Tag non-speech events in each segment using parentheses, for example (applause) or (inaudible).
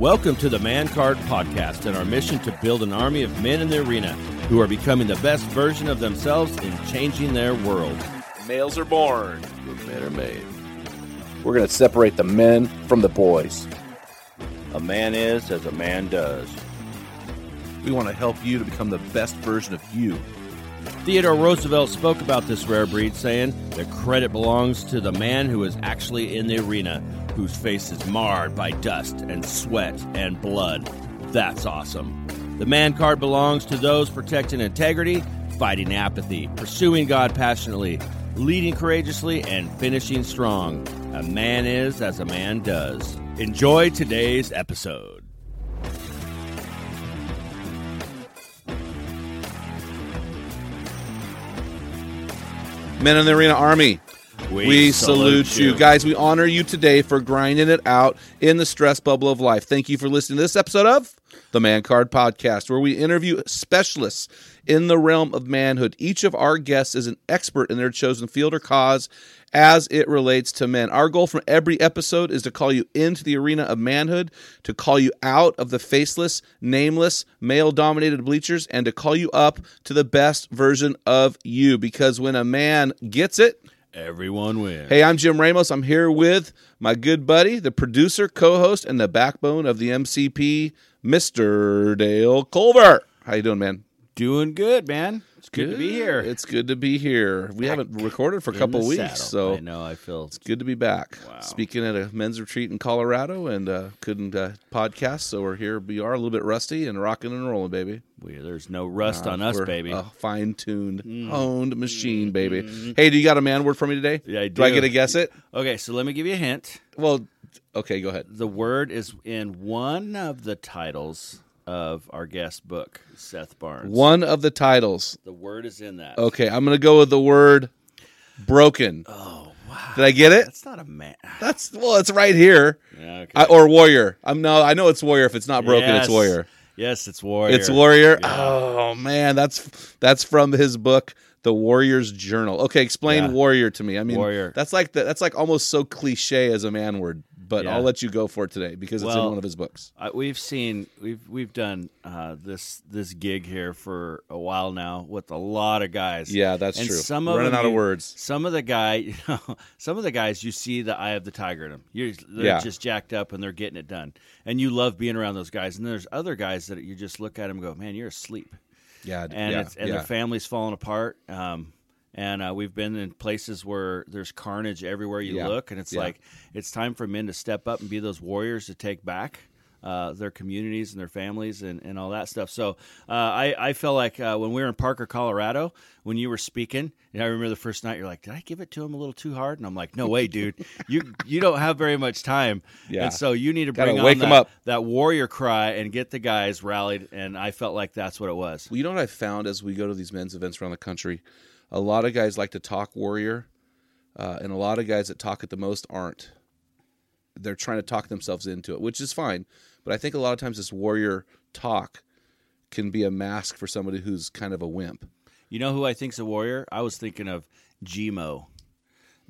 Welcome to the Man Card Podcast and our mission to build an army of men in the arena who are becoming the best version of themselves in changing their world. Males are born, but men are made. We're going to separate the men from the boys. A man is as a man does. We want to help you to become the best version of you. Theodore Roosevelt spoke about this rare breed, saying, The credit belongs to the man who is actually in the arena, whose face is marred by dust and sweat and blood. That's awesome. The man card belongs to those protecting integrity, fighting apathy, pursuing God passionately, leading courageously, and finishing strong. A man is as a man does. Enjoy today's episode. Men in the Arena Army. We, salute, you. Guys, we honor you today for grinding it out in the stress bubble of life. Thank you for listening to this episode of the Man Card Podcast, where we interview specialists in the realm of manhood. Each of our guests is an expert in their chosen field or cause as it relates to men. Our goal from every episode is to call you into the arena of manhood, to call you out of the faceless, nameless, male dominated bleachers, and to call you up to the best version of you. Because when a man gets it, Everyone wins. Hey, I'm Jim Ramos. I'm here with my good buddy, the producer, co-host, and the backbone of the MCP, Mr. Dale Culver. How you doing, man? Doing good, man. It's good, to be here. It's good to be here. We haven't recorded for a couple weeks, saddle. so I know I feel it's good to be back. Wow. Speaking at a men's retreat in Colorado, and uh, couldn't uh, podcast, so we're here. We are a little bit rusty and rocking and rolling, baby. we, there's no rust Uh, on us, we're baby. A fine-tuned, honed machine, baby. Hey, do you got a man word for me today? Yeah, I Do I do. get to guess it? Okay, so let me give you a hint. Well, okay, go ahead. The word is in one of the titles of our guest book, Seth Barnes. One of the titles. The word is in that. Okay, I'm gonna go with the word broken. Oh wow. Did I get it? That's not a man. That's well, it's right here. Yeah, okay. I, or warrior. I'm no, I know it's warrior. If it's not broken, Yes. it's warrior. Yes, it's warrior. It's warrior. Yeah. Oh man, that's that's from his book, The Warrior's Journal. Okay, explain Yeah. warrior to me. I mean, Warrior. That's like the, that's like almost so cliche as a man word. But Yeah. I'll let you go for it today because it's in one of his books. I, we've seen we've we've done uh, this this gig here for a while now with a lot of guys. Yeah, that's and true. Some of Running out of words. Some of the guy, (laughs) you know, some of the guys, you see the eye of the tiger in them. You're, they're Yeah. just jacked up and they're getting it done, and you love being around those guys. And there's other guys that you just look at them and go, "Man, you're asleep," Yeah, and yeah, it's, and yeah. their family's falling apart. Um, and uh, we've been in places where there's carnage everywhere you Yeah. look, and it's like it's time for men to step up and be those warriors to take back uh, their communities and their families and, and all that stuff. So uh, I, I felt like uh, when we were in Parker, Colorado, when you were speaking, and I remember the first night, you're like, "Did I give it to him a little too hard?" And I'm like, "No way, dude. you you don't have very much time, Yeah. and so you need to Gotta bring wake on that, up. that warrior cry and get the guys rallied." And I felt like that's what it was. Well, you know what I found as we go to these men's events around the country? A lot of guys like to talk warrior, uh, and a lot of guys that talk it the most aren't. They're trying to talk themselves into it, which is fine. But I think a lot of times this warrior talk can be a mask for somebody who's kind of a wimp. You know who I think's a warrior? I was thinking of Gmo,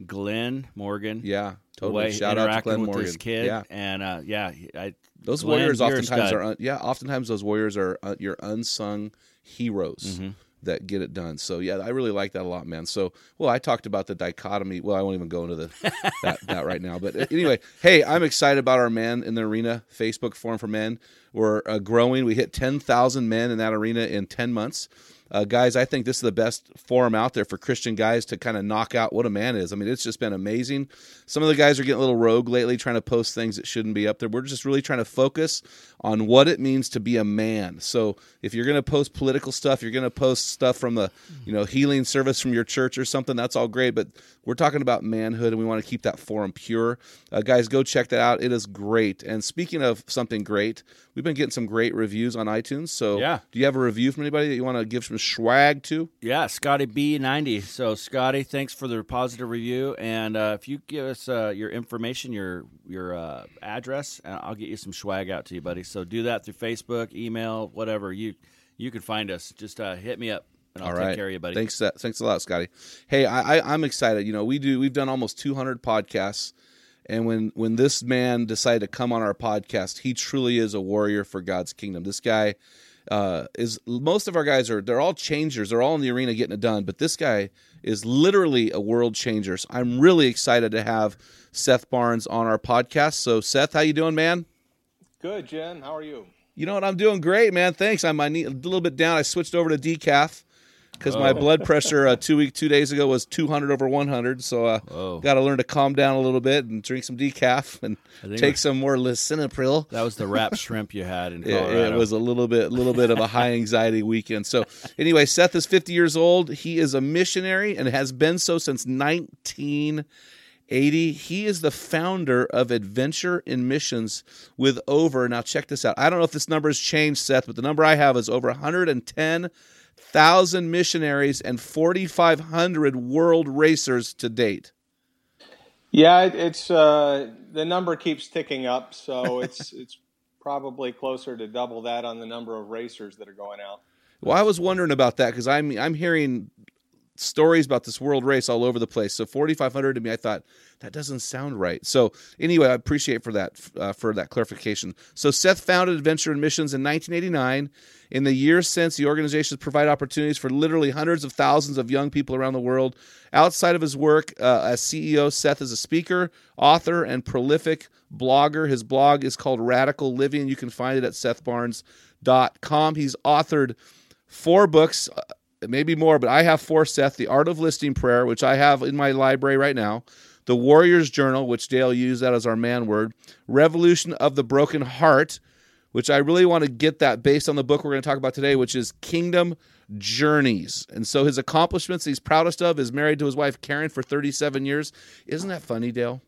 Glenn Morgan. Yeah, totally. Shout out to Glenn with Morgan. this kid, Yeah, and uh, yeah, I, those Glenn, warriors oftentimes are un- yeah. Oftentimes those warriors are uh, your unsung heroes. Mm-hmm. That get it done. So yeah, I really like that a lot, man. So well, I talked about the dichotomy. Well, I won't even go into the (laughs) that, that right now. But uh, anyway, hey, I'm excited about our men in the arena Facebook forum for men. We're uh, growing. We hit 10,000 men in that arena in 10 months. Uh, guys, I think this is the best forum out there for Christian guys to kind of knock out what a man is. I mean, it's just been amazing. Some of the guys are getting a little rogue lately, trying to post things that shouldn't be up there. We're just really trying to focus on what it means to be a man. So if you're going to post political stuff, you're going to post stuff from the, you know, healing service from your church or something. That's all great, but we're talking about manhood, and we want to keep that forum pure. Uh, guys, go check that out. It is great. And speaking of something great, we've been getting some great reviews on iTunes. So Yeah. do you have a review from anybody that you want to give some swag to? Yeah, Scotty B90. So, Scotty, thanks for the positive review. And uh, if you give us uh, your information, your your uh, address, I'll get you some swag out to you, buddy. So do that through Facebook, email, whatever. You you can find us. Just uh, hit me up, and I'll All take care of you, buddy. Thanks, uh, thanks a lot, Scotty. Hey, I, I, I'm excited. You know, we do. We've done almost 200 podcasts, and when when this man decided to come on our podcast, he truly is a warrior for God's kingdom. This guy uh, is. Most of our guys are. They're all changers. They're all in the arena getting it done. But this guy is literally a world changer. So I'm really excited to have Seth Barnes on our podcast. So, Seth, how you doing, man? Good, Jen. How are you? You know what? I'm doing great, man. Thanks. I'm I need, a little bit down. I switched over to decaf because my blood pressure uh, two week two days ago was 200 over 100. So uh, Oh. got to learn to calm down a little bit and drink some decaf and take it- some more lisinopril. That was the wrap shrimp you had in (laughs) It, Colorado. it was a little bit, a little bit of a high anxiety weekend. So, anyway, Seth is 50 years old. He is a missionary and has been so since 1980. He is the founder of Adventure in Missions with over. Now, check this out. I don't know if this number has changed, Seth, but the number I have is over 110,000 missionaries and 4,500 world racers to date. Yeah, it's uh, the number keeps ticking up, so (laughs) it's it's probably closer to double that on the number of racers that are going out. Well, I was wondering about that because I'm I'm hearing stories about this world race all over the place. So 4,500 to me, I thought that doesn't sound right. So anyway, I appreciate for that uh, for that clarification. So Seth founded Adventure in Missions in 1989. In the years since, the organization has provided opportunities for literally hundreds of thousands of young people around the world. Outside of his work uh, as CEO, Seth is a speaker, author, and prolific blogger. His blog is called Radical Living. You can find it at sethbarnes.com. He's authored four books, uh, maybe more, but I have four, Seth. The Art of Listening Prayer, which I have in my library right now. The Warrior's Journal, which Dale used that as our man word. Revolution of the Broken Heart, which I really want to get that based on the book we're going to talk about today, which is Kingdom Journeys. And so his accomplishments he's proudest of is married to his wife Karen for 37 years. Isn't that funny, Dale?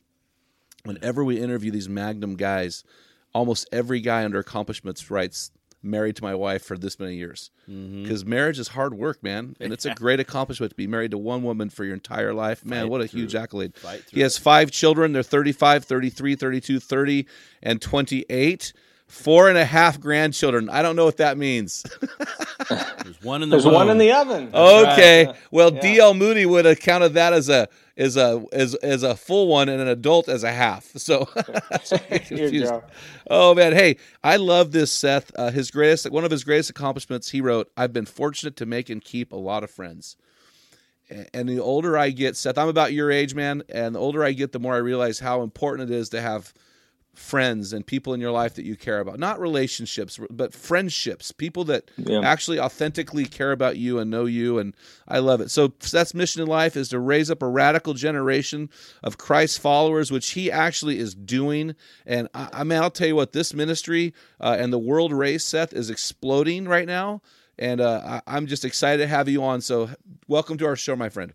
Whenever we interview these Magnum guys, almost every guy under accomplishments writes married to my wife for this many years. Mm-hmm. Because marriage is hard work man and it's a great accomplishment to be married to one woman for your entire life. Man Fight what a through- huge accolade he has five children. They're 35 33 32 30 and 28 four and a half grandchildren i don't know what that means (laughs) There's one in the There's one in the oven. That's Okay. right. Well, Yeah. D.L. Moody would have counted that as a as a as as a full one and an adult as a half. (laughs) So that's why I get Here you confused. Oh man, hey, I love this Seth. Uh, his greatest one of his greatest accomplishments, he wrote, "I've been fortunate to make and keep a lot of friends." And the older I get, Seth, I'm about your age, man, and the older I get, the more I realize how important it is to have friends and people in your life that you care about. Not relationships, but friendships. People that Yeah. actually authentically care about you and know you and I love it. So Seth's mission in life is to raise up a radical generation of Christ followers, which he actually is doing. And I, I mean, I'll tell you what, this ministry uh, and the world race, Seth, is exploding right now. And uh, I, I'm just excited to have you on. So welcome to our show, my friend.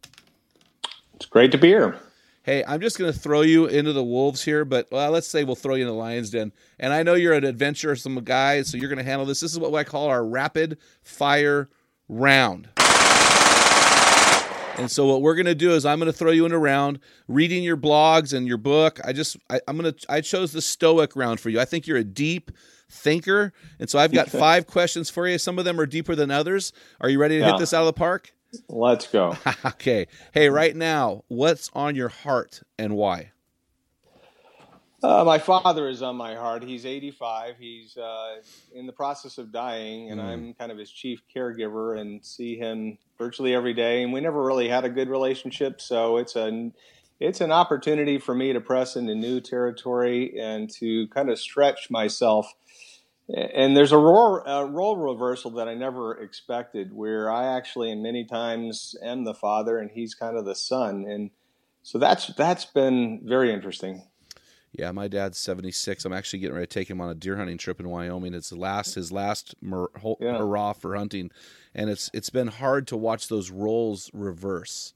It's great to be here. Hey, I'm just going to throw you into the wolves here, but well, let's say we'll throw you in the lion's den. And I know you're an adventuresome guy, so you're going to handle this. This is what I call our rapid fire round. And so what we're going to do is I'm going to throw you in a round, reading your blogs and your book. I just I, I'm going to I chose the Stoic round for you. I think you're a deep thinker, and so I've got (laughs) five questions for you. Some of them are deeper than others. Are you ready to hit this out of the park? Let's go. (laughs) okay. Hey, right now, what's on your heart and why? Uh, my father is on my heart. He's 85. He's uh, in the process of dying, and Mm. I'm kind of his chief caregiver and see him virtually every day. And we never really had a good relationship, so it's a it's an opportunity for me to press into new territory and to kind of stretch myself. And there's a role, a role reversal that I never expected, where I actually, and many times, am the father, and he's kind of the son, and so that's that's been very interesting. Yeah, my dad's 76. I'm actually getting ready to take him on a deer hunting trip in Wyoming. It's the last his last mur- Yeah. hurrah for hunting, and it's it's been hard to watch those roles reverse.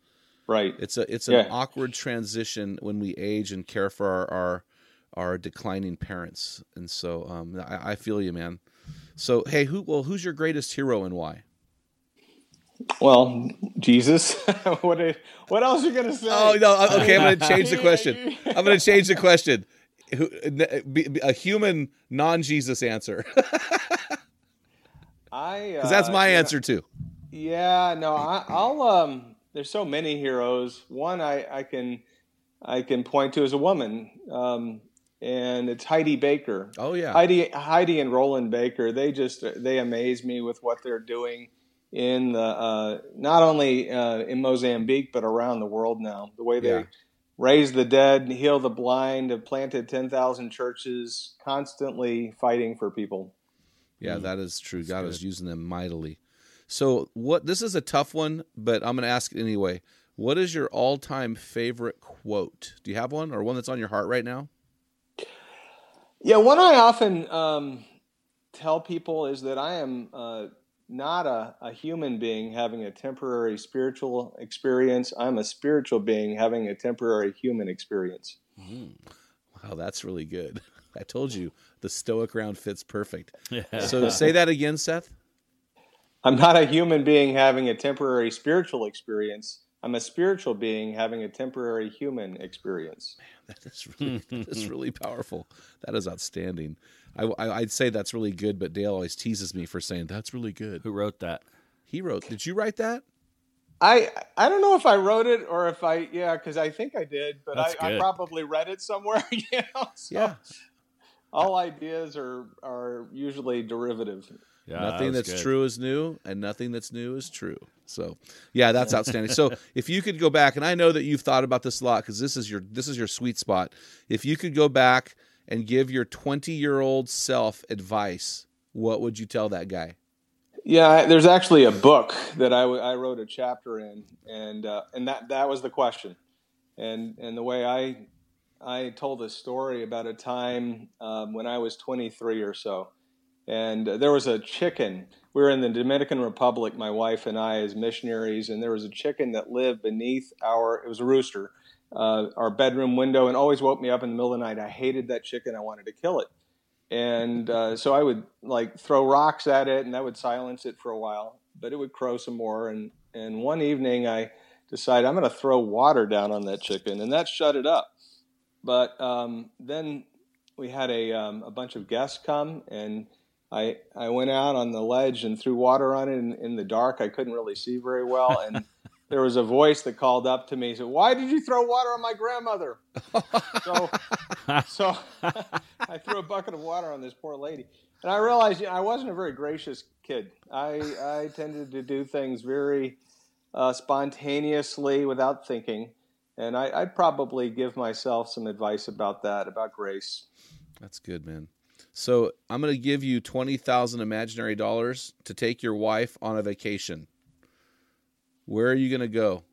Right. It's a it's an Yeah. awkward transition when we age and care for our our, our declining parents, and so um, I, I feel you, man. So hey, who well who's your greatest hero and why? Well, Jesus. (laughs) what what else are you gonna say? Oh no, okay, I'm going (laughs) to change the question. I'm going to change the question. Who, be- be- a human non-Jesus answer, (laughs) I because that's uh, my you know- answer too. Yeah, no, I, I'll. Um, there's so many heroes. One I, I can I can point to as a woman, um, and it's Heidi Baker. Oh yeah, Heidi Heidi and Rolland Baker. They just they amaze me with what they're doing in the uh, not only uh, in Mozambique but around the world now. The way they Yeah. raise the dead, heal the blind, have planted ten thousand churches, constantly fighting for people. Yeah, that is true. God is using them mightily. So, what this is a tough one, but I'm going to ask it anyway. What is your all-time favorite quote? Do you have one or one that's on your heart right now? Yeah, what I often um, tell people is that I am uh, not a, a human being having a temporary spiritual experience. I'm a spiritual being having a temporary human experience. Wow, that's really good. (laughs) I told you the stoic round fits perfect. Yeah. So, say that again, Seth. I'm not a human being having a temporary spiritual experience. I'm a spiritual being having a temporary human experience. Man, (laughs) That is really that is really powerful. That is outstanding. I, I, I'd say that's really good, but Dale always teases me for saying that's really good. Who wrote that? He wrote. Did you write that? I I don't know if I wrote it or if I yeah because I think I did, but I, I probably read it somewhere. (laughs) you know? So Yeah. all ideas are are usually derivative. Yeah, nothing that that's good. true is new, and nothing that's new is true. So, yeah, that's outstanding. so, (laughs) if you could go back, and I know that you've thought about this a lot because this is your this is your sweet spot. If you could go back and give your twenty year old self advice, what would you tell that guy? Yeah, there's actually a book that I, w- I wrote a chapter in, and uh, and that that was the question, and and the way I I told a story about a time um, when I was 23 or so, and there was a chicken. We were in the Dominican Republic, my wife and I, as missionaries, and there was a chicken that lived beneath our. It was a rooster, uh, our bedroom window, and always woke me up in the middle of the night. I hated that chicken. I wanted to kill it and uh, so I would like throw rocks at it, and that would silence it for a while. But it would crow some more, and and one evening I decided I'm going to throw water down on that chicken, and that shut it up. But um, then we had a um, a bunch of guests come, and I I went out on the ledge and threw water on it in, in the dark. I couldn't really see very well, and (laughs) there was a voice that called up to me. Said, "Why did you throw water on my grandmother?" so (laughs) so (laughs) I threw a bucket of water on this poor lady, and I realized you know, I wasn't a very gracious kid. I I tended to do things very uh, spontaneously without thinking, and I, I'd probably give myself some advice about that, about grace. That's good, man. So, I'm going to give you twenty thousand imaginary dollars to take your wife on a vacation. Where are you going to go?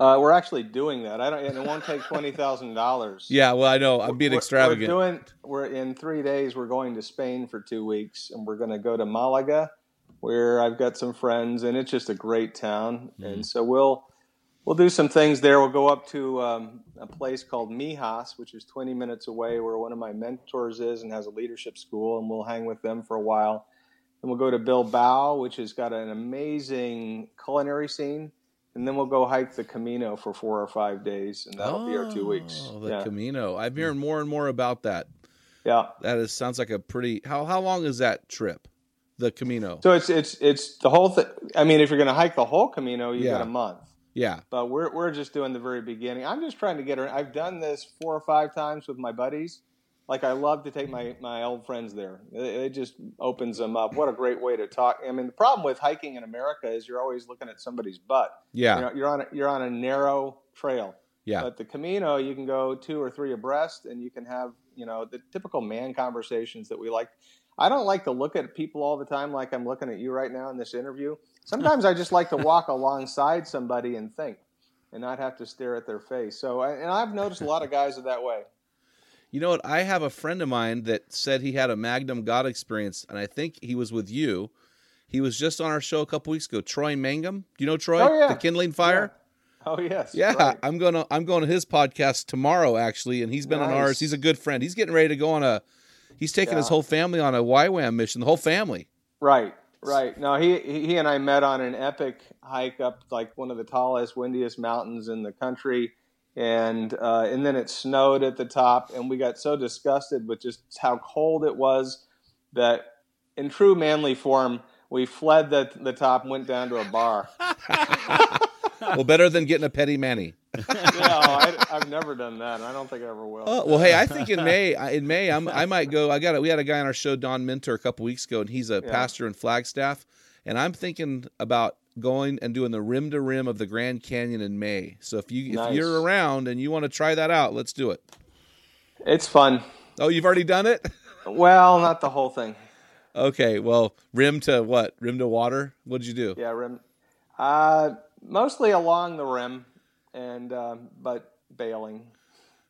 Uh, we're actually doing that. I don't, and it won't take twenty thousand dollars. (laughs) Yeah, well, I know I'm being We're- extravagant. We're doing. We're in three days. We're going to Spain for two weeks, and we're going to go to Malaga, where I've got some friends, and it's just a great town. Mm-hmm. And so we'll we'll do some things there. We'll go up to um, a place called Mijas, which is 20 minutes away, where one of my mentors is and has a leadership school, and we'll hang with them for a while. Then we'll go to Bilbao, which has got an amazing culinary scene. And then we'll go hike the Camino for four or five days, and that'll be our two weeks. Oh, the yeah. Camino. I'm hearing more and more about that. yeah. That is sounds like a pretty. How how long is that trip? The Camino. So it's it's it's the whole thing. I mean, if you're going to hike the whole Camino, you Yeah. got a month. Yeah. But we're we're just doing the very beginning. I'm just trying to get her. I've done this four or five times with my buddies. Like I love to take my my old friends there. It, it just opens them up. What a great way to talk. I mean, the problem with hiking in America is you're always looking at somebody's butt. Yeah. You know, you're on a, you're on a narrow trail. Yeah. But the Camino, you can go two or three abreast, and you can have you know the typical man conversations that we like. I don't like to look at people all the time like I'm looking at you right now in this interview. Sometimes I just like to walk alongside somebody and think, and not have to stare at their face. So, and I've noticed a lot of guys are that way. You know what? I have a friend of mine that said he had a Magnum God experience, and I think he was with you. He was just on our show a couple weeks ago. Troy Mangum. Do you know Troy? Oh, yeah. The Kindling Fire. Oh yes, Yeah, right. I'm gonna I'm going to his podcast tomorrow actually, and he's been on ours. He's a good friend. He's getting ready to go on a. He's taking his whole family on a YWAM mission. The whole family. Right, right. No, he he and I met on an epic hike up like one of the tallest, windiest mountains in the country, and uh, and then it snowed at the top, and we got so disgusted with just how cold it was that, in true manly form, we fled the the top, and went down to a bar. (laughs) well, better than getting a petty manny. (laughs) know, I, I've never done that, and I don't think I ever will. Oh, well, hey, I think in (laughs) May, I- in May, I'm, I might go. I got a, we had a guy on our show, Don Mentor, a couple weeks ago, and he's a Yeah. pastor in Flagstaff, and I'm thinking about going and doing the rim to rim of the Grand Canyon in May. So if you Nice. if you're around and you want to try that out, let's do it. It's fun. Oh, you've already done it. (laughs) Well, not the whole thing. Okay, well, rim to what? Rim to water. What did you do? Yeah, rim. Uh, mostly along the rim, and um, but bailing.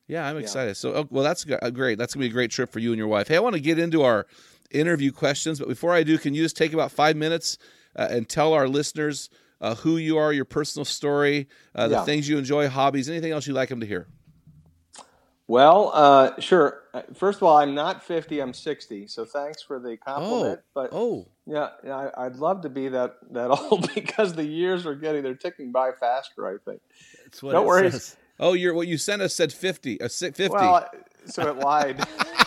Yeah, I'm excited. So, oh, well, that's uh, great. That's gonna be a great trip for you and your wife. Hey, I want to get into our interview questions, but before I do, can you just take about five minutes uh, and tell our listeners uh, who you are, your personal story, uh, the Yeah. things you enjoy, hobbies, anything else you'd like them to hear? Well, uh, sure. Uh, First of all, I'm not 50. I'm 60. So thanks for the Oh, compliment. but oh, yeah, I, I'd love to be that that (laughs) old because the years are getting they're ticking by faster. I think. That's what Don't worry. says. oh, you're what you sent us said fifty, uh, si- fifty. Well, so it lied. (laughs) (laughs)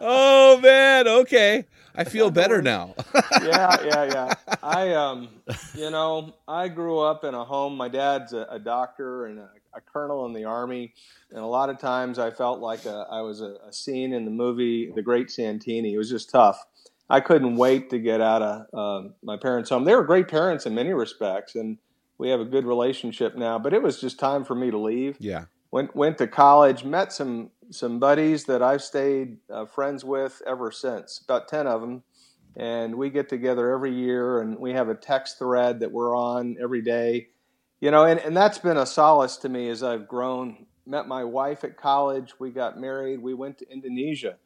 oh man, okay, I feel better now. yeah, yeah, yeah. I, um, you know, I grew up in a home. My dad's a, a doctor and a, a colonel in the army, and a lot of times I felt like a, I was a, a scene in the movie The Great Santini. It was just tough. I couldn't wait to get out of uh, my parents' home. They were great parents in many respects, and we have a good relationship now. But it was just time for me to leave yeah, went went to college, met some some buddies that I've stayed uh, friends with ever since. About ten of them, and we get together every year, and we have a text thread that we're on every day. You know, and, and that's been a solace to me as I've grown. Met my wife at college. We got married. We went to Indonesia.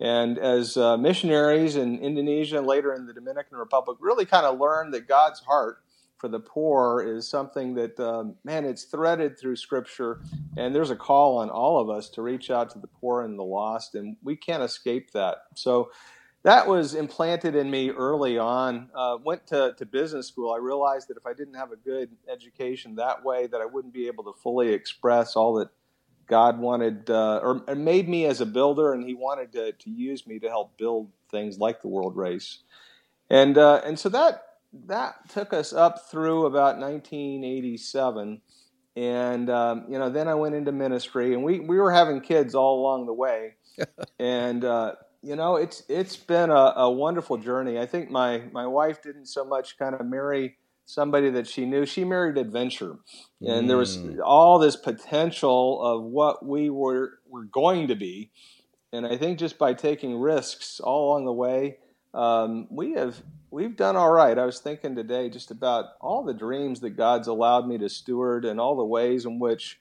And as uh, missionaries in Indonesia and later in the Dominican Republic, really kind of learned that God's heart for the poor is something that, um, man, it's threaded through Scripture, and there's a call on all of us to reach out to the poor and the lost, and we can't escape that. So that was implanted in me early on. Uh, went to, to business school. I realized that if I didn't have a good education that way, that I wouldn't be able to fully express all that God wanted uh, or, or made me as a builder, and He wanted to, to use me to help build things like the world race. And uh, and so that that took us up through about 1987, and um, you know then I went into ministry, and we we were having kids all along the way, (laughs) and uh, you know it's it's been a, a wonderful journey. I think my my wife didn't so much kind of marry somebody that she knew; she married adventure, and there was Mm. all this potential of what we were were going to be, and I think just by taking risks all along the way, um, we have we've done all right. I was thinking today just about all the dreams that God's allowed me to steward, and all the ways in which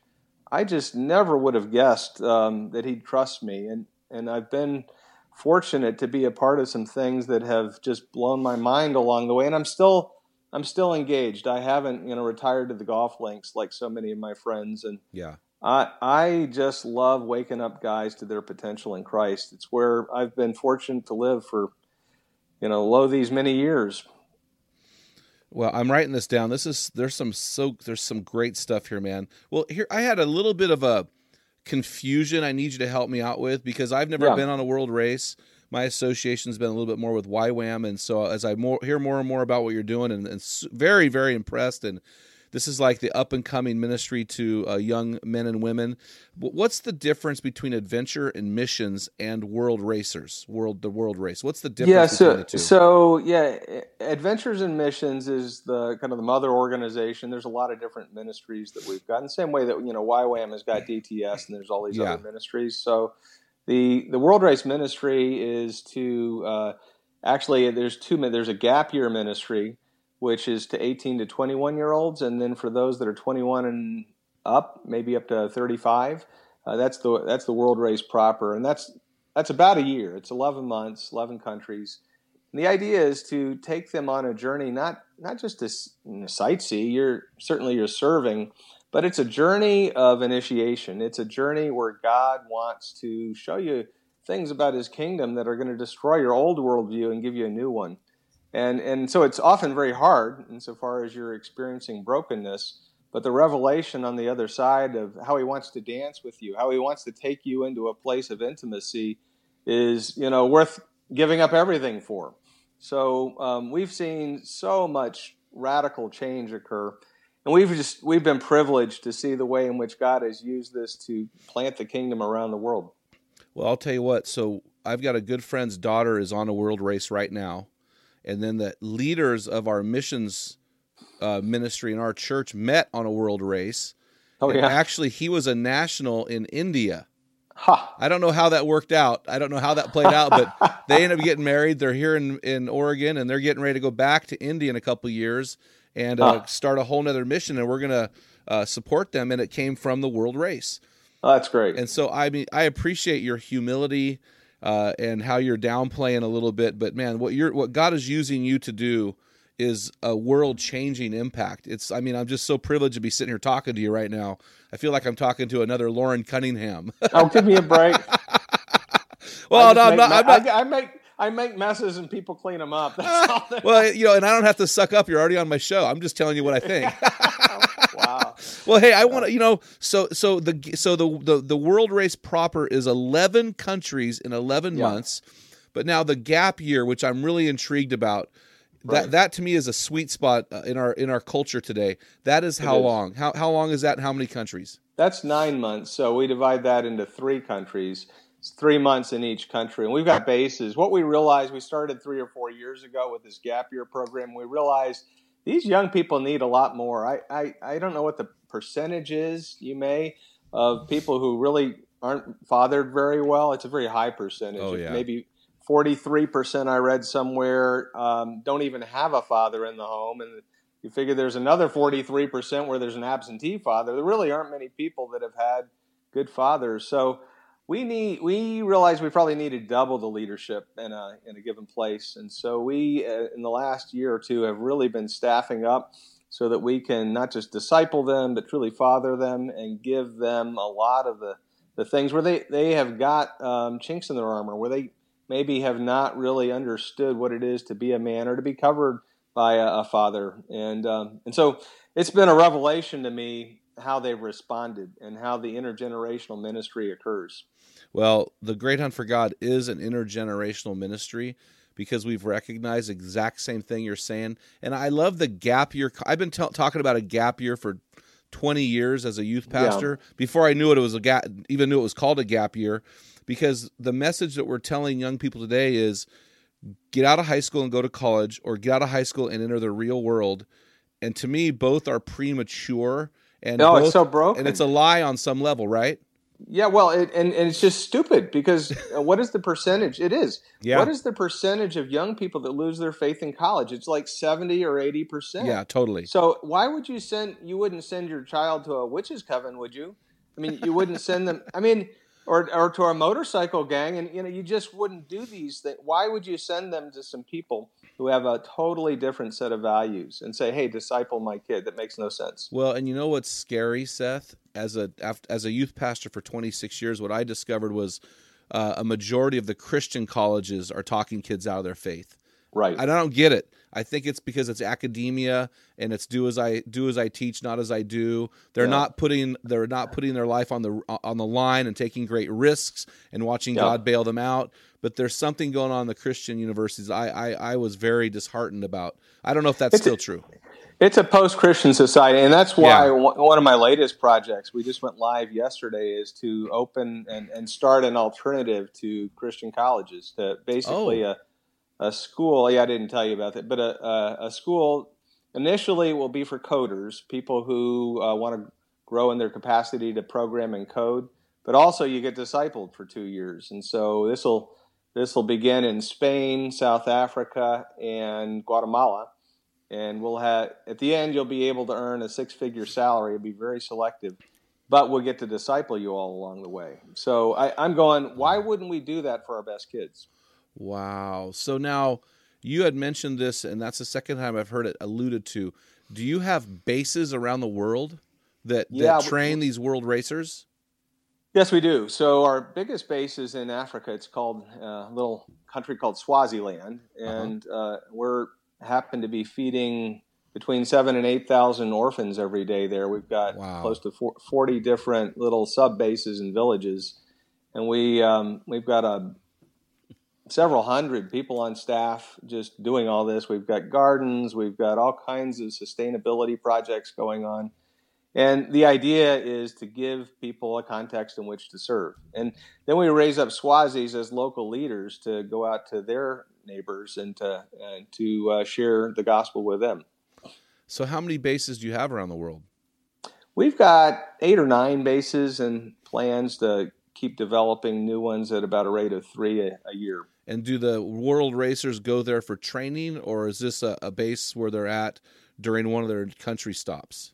I just never would have guessed um, that He'd trust me, and and I've been fortunate to be a part of some things that have just blown my mind along the way, and I'm still. I'm still engaged. I haven't, you know, retired to the golf links like so many of my friends, and yeah. I I just love waking up guys to their potential in Christ. It's where I've been fortunate to live for, you know, lo these many years. Well, I'm writing this down. This is there's some so there's some great stuff here, man. Well, here I had a little bit of a confusion I need you to help me out with because I've never Yeah. been on a world race. My association's been a little bit more with YWAM, and so as I more hear more and more about what you're doing, and, and very very impressed. And this is like the up and coming ministry to uh, young men and women. What's the difference between adventure and missions and world racers, world the world race? What's the difference? Yeah, between so the two? so yeah, Adventures in Missions is the kind of the mother organization. There's a lot of different ministries that we've got. In the same way that you know YWAM has got DTS, and there's all these Yeah. other ministries. So the the World Race Ministry is to uh, actually there's two. There's a gap year ministry, which is to 18 to 21 year olds, and then for those that are 21 and up, maybe up to 35, uh, that's the that's the World Race proper, and that's that's about a year. It's 11 months, 11 countries. And the idea is to take them on a journey, not not just to sightsee. You're certainly you're serving, but it's a journey of initiation. It's a journey where God wants to show you things about His kingdom that are going to destroy your old worldview and give you a new one. And and so it's often very hard insofar as you're experiencing brokenness. But the revelation on the other side of how He wants to dance with you, how He wants to take you into a place of intimacy, is you know worth giving up everything for. So um, we've seen so much radical change occur, and we've just we've been privileged to see the way in which God has used this to plant the kingdom around the world. Well, I'll tell you what. So I've got a good friend's daughter is on a world race right now, and then the leaders of our missions uh, ministry in our church met on a world race. Oh yeah, actually, he was a national in India. ha! I don't know how that worked out. I don't know how that played out, but (laughs) they ended up getting married. They're here in, in Oregon, and they're getting ready to go back to India in a couple years and uh, start a whole nother mission. And we're going to uh, support them. And it came from the world race. Oh, that's great. And so I mean, I appreciate your humility uh, and how you're downplaying a little bit, but man, what you're what God is using you to do is a world changing impact. It's I mean, I'm just so privileged to be sitting here talking to you right now. I feel like I'm talking to another Loren Cunningham. oh, give me a break. (laughs) well, no, I'm not. I'm not I, I make I make messes and people clean them up. That's (laughs) all. well, you know, and I don't have to suck up. You're already on my show. I'm just telling you what I think. (laughs) wow. well, hey, I want to, you know, so so the so the, the the world race proper is 11 countries in 11 Yeah. months, but now the gap year, which I'm really intrigued about, that Right. that to me is a sweet spot uh, in our in our culture today. That is how is. long? How how long is that? and How many countries? That's nine months. So we divide that into three countries. Three months in each country. And we've got bases. What we realized, we started three or four years ago with this gap year program. We realized these young people need a lot more. I, I, I don't know what the percentage is, you may, of people who really aren't fathered very well. It's a very high percentage. Oh, yeah. Maybe 43% I read somewhere um, don't even have a father in the home. And you figure there's another 43% where there's an absentee father. There really aren't many people that have had good fathers. So we need we realize we probably need to double the leadership in a in a given place. And so we uh, in the last year or two have really been staffing up so that we can not just disciple them but truly father them and give them a lot of the the things where they they have got um, chinks in their armor where they maybe have not really understood what it is to be a man or to be covered by a, a father and um, and so it's been a revelation to me how they've responded and how the intergenerational ministry occurs Well, the Great Hunt for God is an intergenerational ministry because we've recognized exact same thing you're saying. And I love the gap year. I've been t- talking about a gap year for 20 years as a youth Yeah. pastor before I knew it, it was a gap, even knew it was called a gap year because the message that we're telling young people today is get out of high school and go to college or get out of high school and enter the real world. And to me, both are premature and No, both- it's so broken. and it's a lie on some level, right? Yeah, well, it, and, and it's just stupid because uh, what is the percentage? It is. Yeah. What is the percentage of young people that lose their faith in college? It's like 70 or 80%. Yeah, totally. So why would you send, you wouldn't send your child to a witch's coven, would you? I mean, you wouldn't send them, I mean, or, or to a motorcycle gang and, you know, you just wouldn't do these things. Why would you send them to some people who have a totally different set of values and say, hey, disciple my kid? That makes no sense. Well, and you know what's scary, Seth? As a as a youth pastor for 26 years, what I discovered was uh, a majority of the Christian colleges are talking kids out of their faith. Right. And I don't get it. I think it's because it's academia and it's do as I do as I teach, not as I do. They're Yeah. not putting they're not putting their life on the on the line and taking great risks and watching Yeah. God bail them out. But there's something going on in the Christian universities. I I, I was very disheartened about. I don't know if that's It's- still true. It's a post-Christian society, and that's why Yeah. one one of my latest projects we just went live yesterday is to open and, and start an alternative to Christian colleges. To basically Oh. a a school. Yeah, I didn't tell you about that, but a a, a school initially will be for coders, people who uh, want to grow in their capacity to program and code. But also, you get discipled for two years, and so this will this will begin in Spain, South Africa, and Guatemala and we'll have at the end you'll be able to earn a six figure salary it'll be very selective. But we'll get to disciple you all along the way. So I, i'm going why wouldn't we do that for our best kids? Wow. So now you had mentioned this, and that's the second time I've heard it alluded to. Do you have bases around the world that, Yeah, that we- train these world racers? yes we do. So our biggest base is in africa. It's called uh, a little country called swaziland. And uh, we're happen to be feeding between seven and eight thousand orphans every day there we've got Wow. close to four- 40 different little sub bases and villages and we um, we've got a several hundred people on staff just doing all this. We've got gardens, we've got all kinds of sustainability projects going on. And the idea is to give people a context in which to serve. And then we raise up Swazis as local leaders to go out to their neighbors and to, and to uh, share the gospel with them. So how many bases do you have around the world? We've got eight or nine bases and plans to keep developing new ones at about a rate of three a, a year. And do the world racers go there for training, or is this a, a base where they're at during one of their country stops?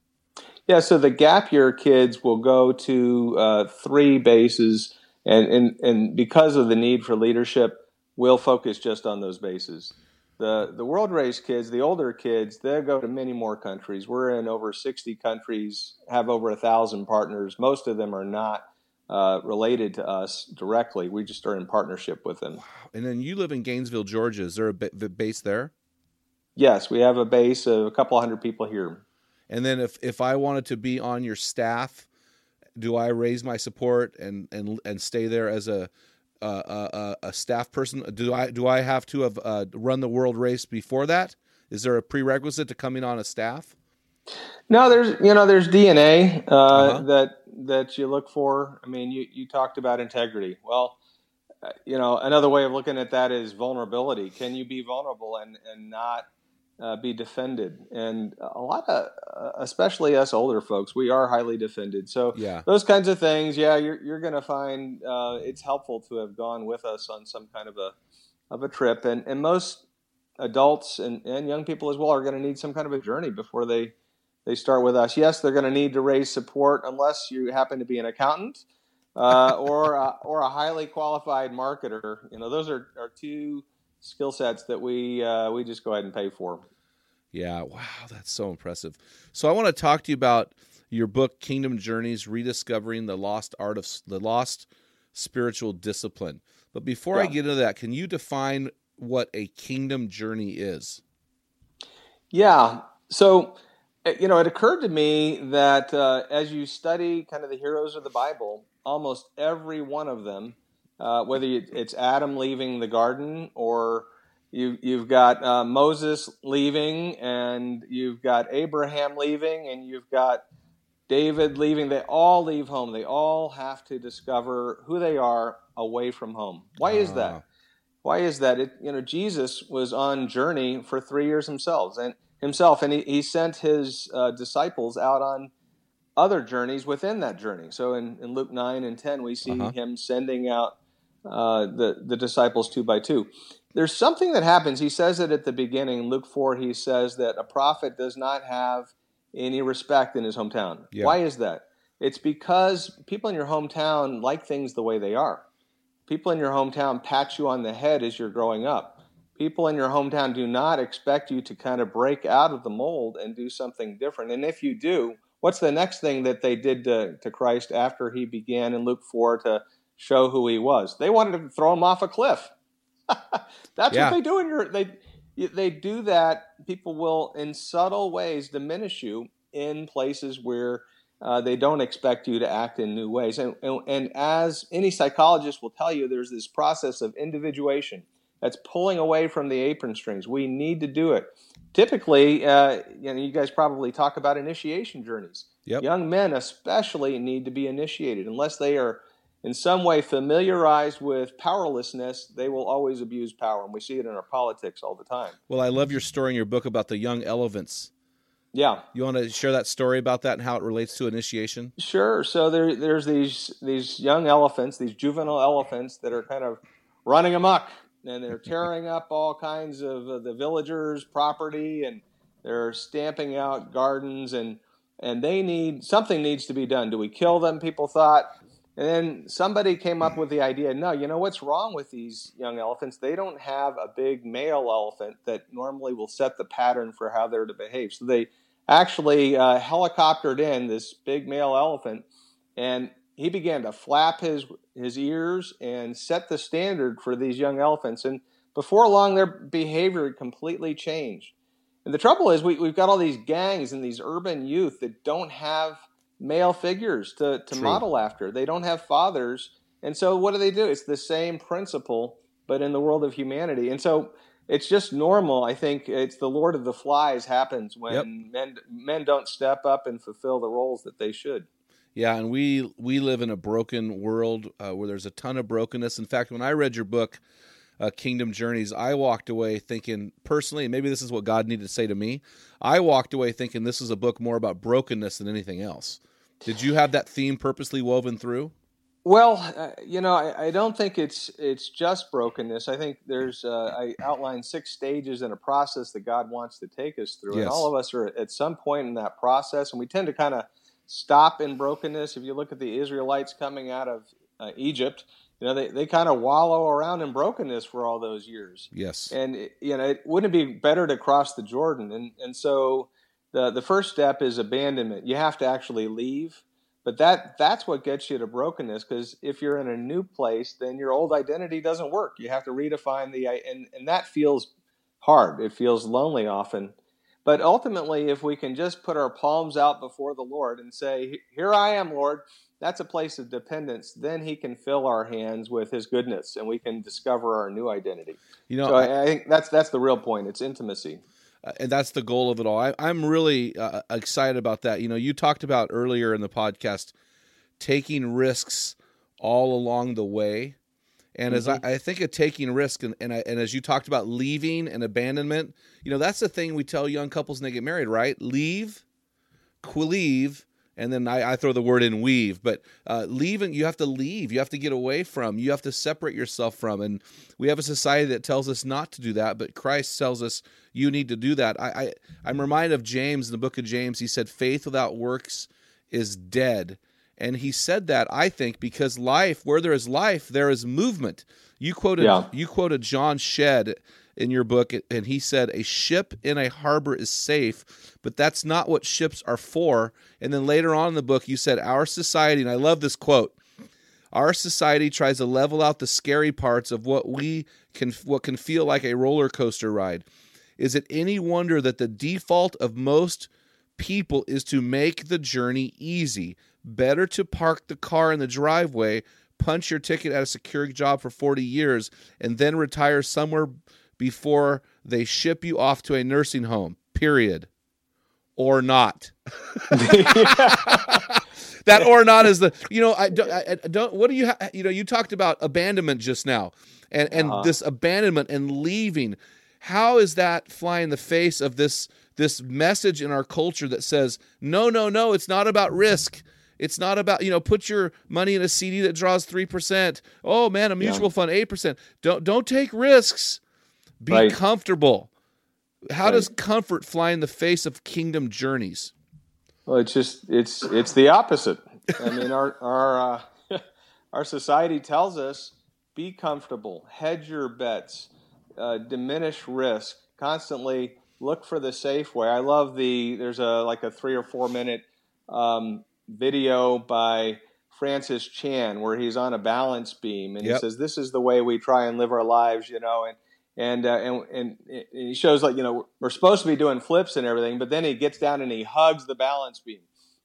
Yeah, so the gap year kids will go to uh, three bases, and, and and because of the need for leadership, we'll focus just on those bases. The the world race kids, the older kids, they'll go to many more countries. We're in over sixty countries, have over a thousand partners. Most of them are not uh, related to us directly. We just are in partnership with them. And then you live in Gainesville, Georgia. Is there a ba- base there? Yes, we have a base of a couple hundred people here. And then if if I wanted to be on your staff, do I raise my support and and and stay there as a a, a, a staff person? Do I do I have to have uh, run the world race before that? Is there a prerequisite to coming on a staff? No, there's you know there's DNA uh, Uh-huh. that that you look for. I mean, you you talked about integrity. Well, uh, you know another way of looking at that is vulnerability. Can you be vulnerable and and not uh, be defended? And a lot of, uh, especially us older folks, we are highly defended. So Yeah. those kinds of things, yeah, you're you're going to find uh, it's helpful to have gone with us on some kind of a of a trip. And and most adults and, and young people as well are going to need some kind of a journey before they they start with us. Yes, they're going to need to raise support unless you happen to be an accountant uh, or a, or a highly qualified marketer. You know, those are, are two skill sets that we uh, we just go ahead and pay for. Yeah, wow, that's so impressive. So I want to talk to you about your book Kingdom Journeys: Rediscovering the Lost Art of the Lost Spiritual Discipline. But before I get into that, can you define what a kingdom journey is? Yeah. So, uh, you know, it occurred to me that uh, as you study kind of the heroes of the Bible, almost every one of them, uh, whether it's Adam leaving the garden or you, you've got uh, Moses leaving and you've got Abraham leaving and you've got David leaving, they all leave home. They all have to discover who they are away from home. Why is Ah. that? Why is that? It, you know, Jesus was on journey for three years himself, and himself, and he, he sent his uh, disciples out on other journeys within that journey. So in, in Luke nine and ten, we see Uh-huh. him sending out uh, the the disciples two by two. There's something that happens. He says it at the beginning. Luke four, he says that a prophet does not have any respect in his hometown. Yeah. Why is that? It's because people in your hometown like things the way they are. People in your hometown pat you on the head as you're growing up. People in your hometown do not expect you to kind of break out of the mold and do something different. And if you do, what's the next thing that they did to, to Christ after he began in Luke 4 to show who he was? They wanted to throw him off a cliff. (laughs) That's Yeah. what they do in your they they do that. People will in subtle ways diminish you in places where uh, they don't expect you to act in new ways. And, and, and as any psychologist will tell you, there's this process of individuation. that's pulling away from the apron strings. We need to do it. Typically, uh, you know, you guys probably talk about initiation journeys. Yep. Young men, especially, need to be initiated. Unless they are in some way familiarized with powerlessness, they will always abuse power. And we see it in our politics all the time. Well, I love your story in your book about the young elephants. Yeah. You want to share that story about that and how it relates to initiation? Sure. So there, there's these these young elephants, these juvenile elephants that are kind of running amok, and they're (laughs) tearing up all kinds of uh, the villagers' property, and they're stamping out gardens, and and they need something needs to be done. Do we kill them? People thought. And then somebody came up with the idea no, you know what's wrong with these young elephants? They don't have a big male elephant that normally will set the pattern for how they're to behave. So they actually uh, helicoptered in this big male elephant and he began to flap his his ears and set the standard for these young elephants and before long their behavior completely changed and the trouble is we, we've got all these gangs and these urban youth that don't have male figures to, to model after they don't have fathers and so what do they do it's the same principle but in the world of humanity and so it's just normal. I think it's the Lord of the Flies happens when Yep. men men don't step up and fulfill the roles that they should. Yeah, and we we live in a broken world uh, where there's a ton of brokenness. In fact, when I read your book, uh, Kingdom Journeys, I walked away thinking personally, and maybe this is what God needed to say to me. I walked away thinking this is a book more about brokenness than anything else. Did you have that theme purposely woven through? Well, uh, you know, I, I don't think it's it's just brokenness. I think there's uh, I outlined six stages in a process that God wants to take us through, Yes. and all of us are at some point in that process, and we tend to kind of stop in brokenness. If you look at the Israelites coming out of uh, Egypt, you know, they, they kind of wallow around in brokenness for all those years. Yes. and it- you know, it wouldn't it be better to cross the Jordan? And and so the the first step is abandonment. You have to actually leave, but that that's what gets you to brokenness. Because if you're in a new place, then your old identity doesn't work. You have to redefine the and and that feels hard. It feels lonely often. But ultimately, if we can just put our palms out before the Lord and say, "Here I am, Lord," that's a place of dependence. Then He can fill our hands with His goodness, and we can discover our new identity. You know, So I, I think that's that's the real point. It's intimacy. Uh, and that's the goal of it all. I, I'm really uh, excited about that. You know, you talked about earlier in the podcast taking risks all along the way, and as I, I think of taking risk, and and, I, and as you talked about leaving and abandonment, you know, that's the thing we tell young couples when they get married, right? Leave, leave. And then I, I throw the word in weave, but uh, leaving, you have to leave. You have to get away from. You have to separate yourself from. And we have a society that tells us not to do that, but Christ tells us you need to do that. I, I I'm reminded of James in the book of James. He said, "Faith without works is dead." And he said that I think because life, where there is life, there is movement. You quoted Yeah. you quoted John Shedd in your book, and he said, "A ship in a harbor is safe, but that's not what ships are for." And then later on in the book, you said, "Our society," and I love this quote. Our society tries to level out the scary parts of what we can what can feel like a roller coaster ride. Is it any wonder that the default of most people is to make the journey easy? Better to park the car in the driveway, punch your ticket at a secure job for 40 years, and then retire somewhere before they ship you off to a nursing home. Period. Or not. (laughs) that or not is the you know I don't, I, don't what do you ha- you know you talked about abandonment just now and and Uh-huh. this abandonment and leaving how is that fly in the face of this this message in our culture that says no no no it's not about risk it's not about you know put your money in a CD that draws 3% oh man a mutual fund 8% don't don't take risks be Right. comfortable how Right. does comfort fly in the face of kingdom journeys Well, it's just it's it's the opposite. I mean, our our uh, (laughs) our society tells us be comfortable, hedge your bets, uh, diminish risk, constantly look for the safe way. I love the there's a like a three or four minute um, video by Francis Chan where he's on a balance beam and Yep. he says this is the way we try and live our lives, you know, and and, uh, and and and he shows like you know we're supposed to be doing flips and everything, but then he gets down and he hugs the balance beam,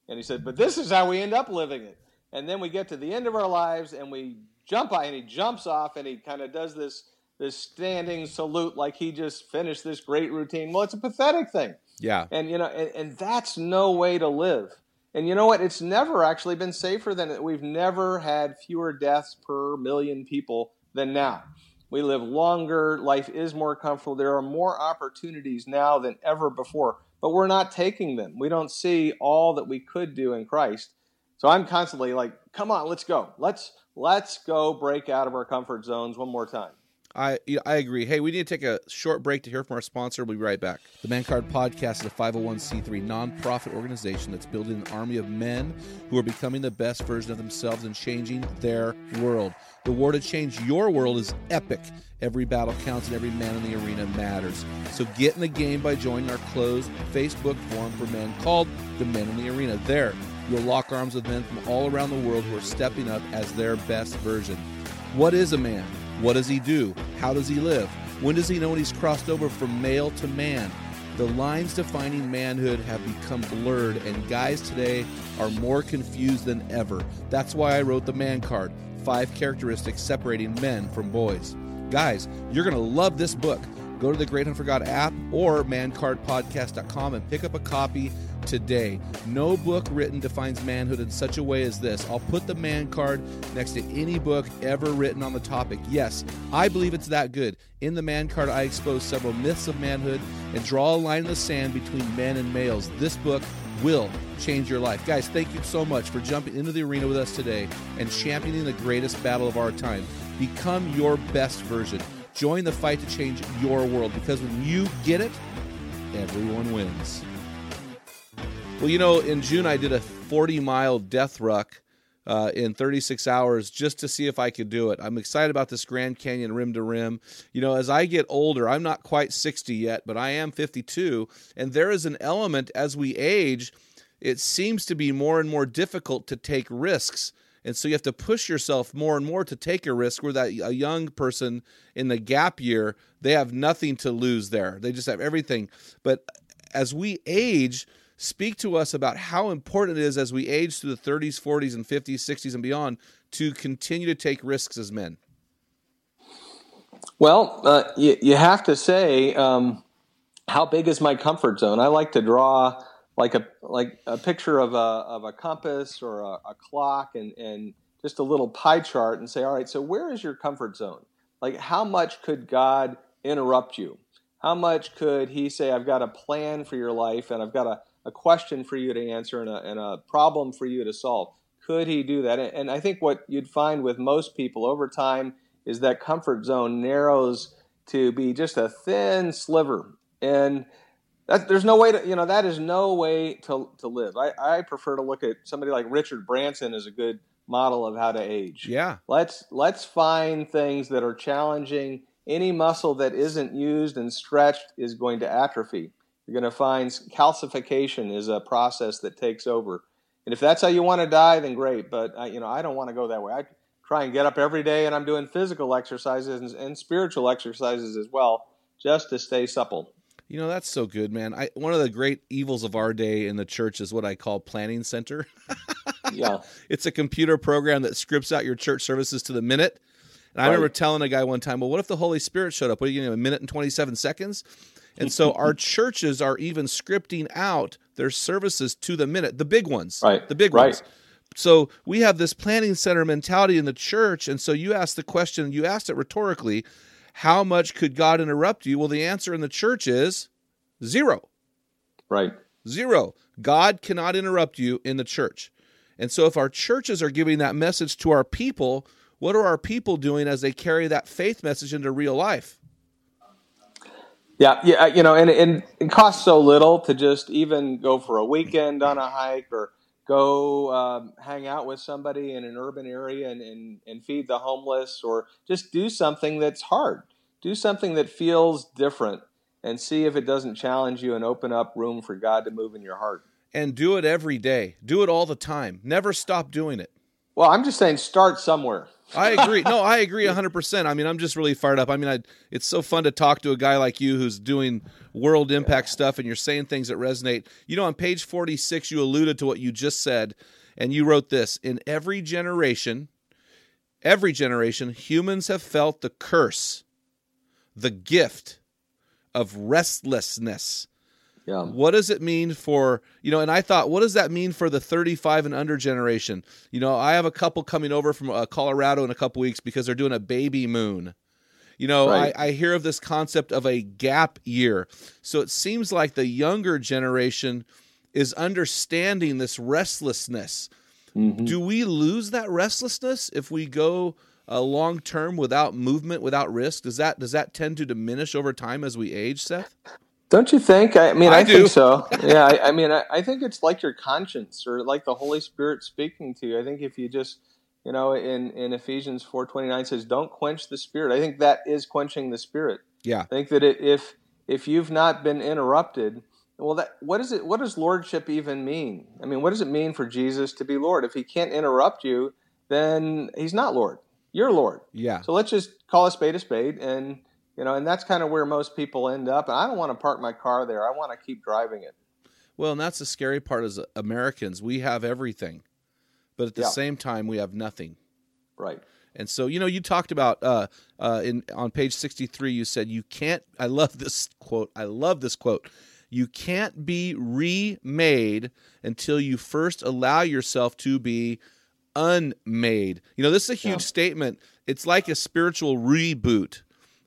and he said, "But this is how we end up living it." And then we get to the end of our lives and we jump and he jumps off and he kind of does this this standing salute like he just finished this great routine. Well, it's a pathetic thing. Yeah. And you know, and, and that's no way to live. And you know what? It's never actually been safer than it. We've never had fewer deaths per million people than now. We live longer. Life is more comfortable. There are more opportunities now than ever before, but we're not taking them. We don't see all that we could do in Christ. So I'm constantly like, come on, let's go. Let's let's go break out of our comfort zones one more time. I I agree. Hey, we need to take a short break to hear from our sponsor. We'll be right back. The Man Card Podcast is a 501c3 nonprofit organization that's building an army of men who are becoming the best version of themselves and changing their world. The war to change your world is epic. Every battle counts and every man in the arena matters. So get in the game by joining our closed Facebook forum for men called The Men in the Arena. There, you'll lock arms with men from all around the world who are stepping up as their best version. What is a man? What does he do? How does he live? When does he know when he's crossed over from male to man? The lines defining manhood have become blurred, and guys today are more confused than ever. That's why I wrote the Man Card Five Characteristics Separating Men from Boys. Guys, you're going to love this book. Go to the Great Hunt app or mancardpodcast.com and pick up a copy today. No book written defines manhood in such a way as this. I'll put the man card next to any book ever written on the topic. Yes, I believe it's that good. In the man card, I expose several myths of manhood and draw a line in the sand between men and males. This book will change your life. Guys, thank you so much for jumping into the arena with us today and championing the greatest battle of our time. Become your best version. Join the fight to change your world because when you get it, everyone wins. Well, you know, in June I did a 40 mile death ruck uh, in 36 hours just to see if I could do it. I'm excited about this Grand Canyon rim to rim. You know, as I get older, I'm not quite 60 yet, but I am 52. And there is an element as we age, it seems to be more and more difficult to take risks. And so you have to push yourself more and more to take a risk. Where that a young person in the gap year, they have nothing to lose there. They just have everything. But as we age, speak to us about how important it is as we age through the 30s, 40s, and 50s, 60s, and beyond to continue to take risks as men. Well, uh, you, you, have to say, um, how big is my comfort zone? I like to draw like a like a picture of a of a compass or a, a clock and and just a little pie chart and say, all right, so where is your comfort zone? Like, how much could God interrupt you? How much could He say, I've got a plan for your life and I've got a a question for you to answer and a, and a problem for you to solve. Could he do that? And I think what you'd find with most people over time is that comfort zone narrows to be just a thin sliver. And that, there's no way to, you know, that is no way to, to live. I, I prefer to look at somebody like Richard Branson as a good model of how to age. Yeah. Let's let's find things that are challenging. Any muscle that isn't used and stretched is going to atrophy. You're going to find calcification is a process that takes over. And if that's how you want to die, then great. But I, you know, I don't want to go that way. I try and get up every day, and I'm doing physical exercises and, and spiritual exercises as well, just to stay supple. You know, that's so good, man. I, one of the great evils of our day in the church is what I call planning center. (laughs) yeah. It's a computer program that scripts out your church services to the minute. And I remember telling a guy one time, well, what if the Holy Spirit showed up? What are you going to do? a minute and 27 seconds? And (laughs) so our churches are even scripting out their services to the minute, the big ones, right. the big right. ones. So we have this planning center mentality in the church. And so you asked the question, you asked it rhetorically, how much could God interrupt you? Well, the answer in the church is zero. Right. Zero. God cannot interrupt you in the church. And so if our churches are giving that message to our people, what are our people doing as they carry that faith message into real life? Yeah, yeah, you know, and, and it costs so little to just even go for a weekend on a hike or go um, hang out with somebody in an urban area and, and, and feed the homeless or just do something that's hard. Do something that feels different and see if it doesn't challenge you and open up room for God to move in your heart. And do it every day. Do it all the time. Never stop doing it. Well, I'm just saying start somewhere. I agree. No, I agree 100%. I mean, I'm just really fired up. I mean, I, it's so fun to talk to a guy like you who's doing world impact stuff and you're saying things that resonate. You know, on page 46, you alluded to what you just said, and you wrote this In every generation, every generation, humans have felt the curse the gift of restlessness. Yeah. What does it mean for, you know, and I thought, what does that mean for the 35 and under generation? You know, I have a couple coming over from uh, Colorado in a couple weeks because they're doing a baby moon. You know, Right. I, I hear of this concept of a gap year. So it seems like the younger generation is understanding this restlessness. Mhm. Do we lose that restlessness if we go uh, long term without movement, without risk? Does that does that tend to diminish over time as we age, Seth? Don't you think? I mean, I I, think so. (laughs) Yeah, I, I mean, I, I think it's like your conscience or like the Holy Spirit speaking to you. I think if you just, you know, in, in Ephesians four twenty nine says, "Don't quench the Spirit." I think that is quenching the Spirit. Yeah. I think that it, if if you've not been interrupted, well, that what is it? What does lordship even mean? I mean, what does it mean for Jesus to be Lord? If he can't interrupt you, then he's not Lord. You're Lord. Yeah. So let's just call a spade a spade, and you know, and that's kind of where most people end up. And I don't want to park my car there. I want to keep driving it. Well, and that's the scary part as Americans. We have everything, but at the Yeah. same time, we have nothing. Right. And so, you know, you talked about uh, uh, in on page sixty three. You said you can't. I love this quote. I love this quote. You can't be remade until you first allow yourself to be unmade. You know, this is a huge Yeah. statement. It's like a spiritual reboot.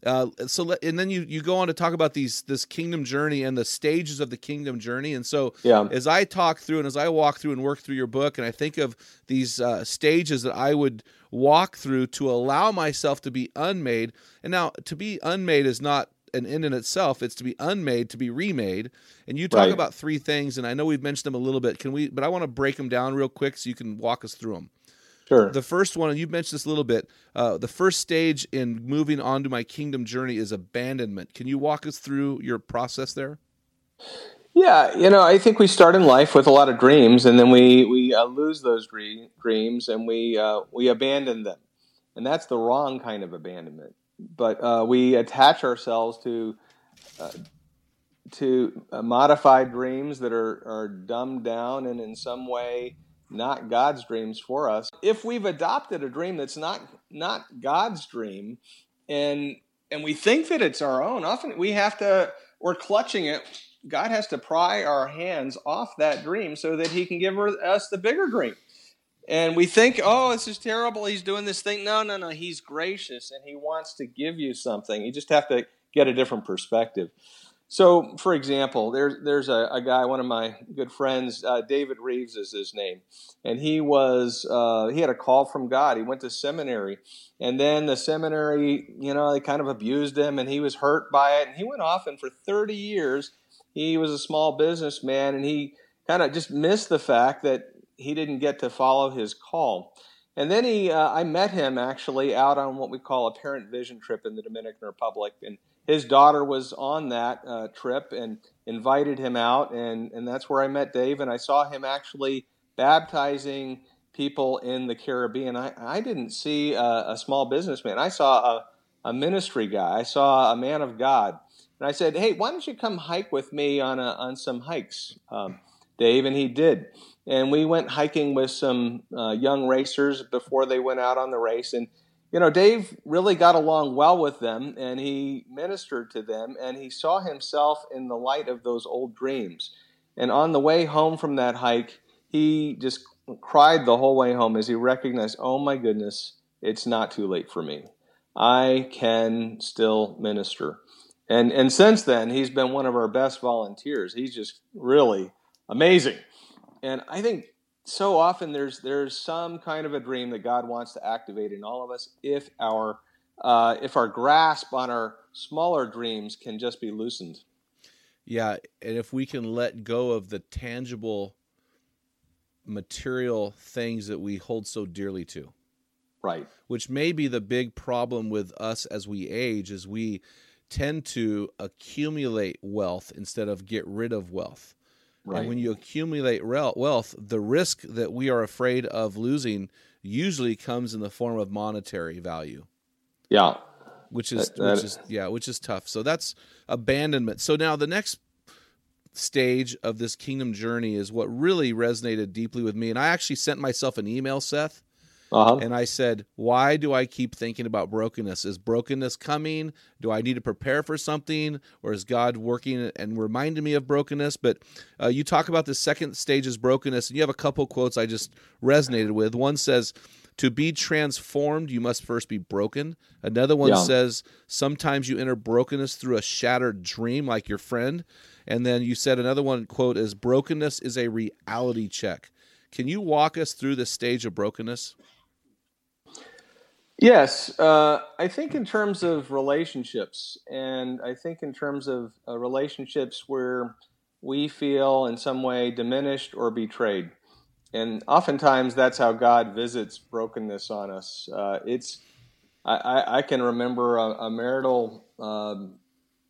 Uh, so, let, and then you you go on to talk about these this kingdom journey and the stages of the kingdom journey. And so, Yeah. as I talk through and as I walk through and work through your book, and I think of these uh, stages that I would walk through to allow myself to be unmade. And now, to be unmade is not an end in itself; it's to be unmade, to be remade. And you talk Right. about three things, and I know we've mentioned them a little bit. Can we? But I want to break them down real quick so you can walk us through them. Sure. The first one, and you've mentioned this a little bit. Uh, the first stage in moving on to my kingdom journey is abandonment. Can you walk us through your process there? Yeah, you know, I think we start in life with a lot of dreams, and then we we uh, lose those dre- dreams, and we uh, we abandon them, and that's the wrong kind of abandonment. But uh, we attach ourselves to uh, to uh, modified dreams that are are dumbed down and in some way not God's dreams for us. If we've adopted a dream that's not not God's dream, and and we think that it's our own, often we have to we're clutching it God has to pry our hands off that dream so that He can give us the bigger dream. And we think, oh, this is terrible. He's doing this thing. No, no, no. He's gracious and He wants to give you something. You just have to get a different perspective. So, for example, there's there's a, a guy, one of my good friends, uh, David Reeves is his name, and he was uh, he had a call from God. He went to seminary, and then the seminary, you know, they kind of abused him, and he was hurt by it, and he went off, and for 30 years, he was a small businessman, and he kind of just missed the fact that he didn't get to follow his call. And then he, uh, I met him actually out on what we call a parent vision trip in the Dominican Republic, and his daughter was on that uh, trip and invited him out, and and that's where I met Dave, and I saw him actually baptizing people in the Caribbean. I, I didn't see a, a small businessman. I saw a, a ministry guy. I saw a man of God, and I said, "Hey, why don't you come hike with me on a, on some hikes, um, Dave?" And he did. And we went hiking with some uh, young racers before they went out on the race, and you know, Dave really got along well with them and he ministered to them and he saw himself in the light of those old dreams. And on the way home from that hike, he just cried the whole way home as he recognized, oh my goodness, it's not too late for me. I can still minister. And, and since then, he's been one of our best volunteers. He's just really amazing. And I think so often there's there's some kind of a dream that God wants to activate in all of us if our uh, if our grasp on our smaller dreams can just be loosened. Yeah, and if we can let go of the tangible material things that we hold so dearly to, Right. which may be the big problem with us as we age is we tend to accumulate wealth instead of get rid of wealth. Right. And when you accumulate wealth, the risk that we are afraid of losing usually comes in the form of monetary value, yeah. which is That- which is yeah, which is tough. So that's abandonment. So now the next stage of this kingdom journey is what really resonated deeply with me. And I actually sent myself an email, Seth, Uh-huh. And I said, Why do I keep thinking about brokenness? Is brokenness coming? Do I need to prepare for something? Or is God working and reminding me of brokenness? But uh, you talk about the second stage is brokenness, and you have a couple quotes I just resonated with. One says, to be transformed, you must first be broken. Another one yeah. says, sometimes you enter brokenness through a shattered dream, like your friend. And then you said another one, quote, is brokenness is a reality check. Can you walk us through the stage of brokenness? Yes, uh, I think in terms of relationships, and I think in terms of uh, relationships where we feel in some way diminished or betrayed, and oftentimes that's how God visits brokenness on us. Uh, it's I, I, can remember a, a marital, um,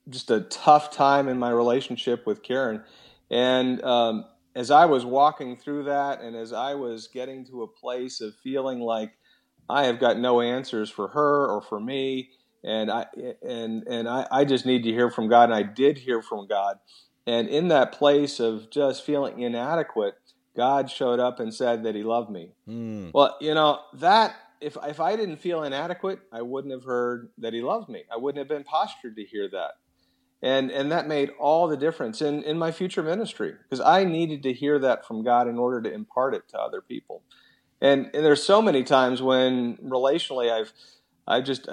just a tough time in my relationship with Karen, and um, as I was walking through that, and as I was getting to a place of feeling like I have got no answers for her or for me, and I and and I, I just need to hear from God, and I did hear from God, and in that place of just feeling inadequate, God showed up and said that He loved me. Mm. Well, you know that if if I didn't feel inadequate, I wouldn't have heard that He loved me. I wouldn't have been postured to hear that and and that made all the difference in in my future ministry because I needed to hear that from God in order to impart it to other people. And, and there's so many times when relationally I've I've just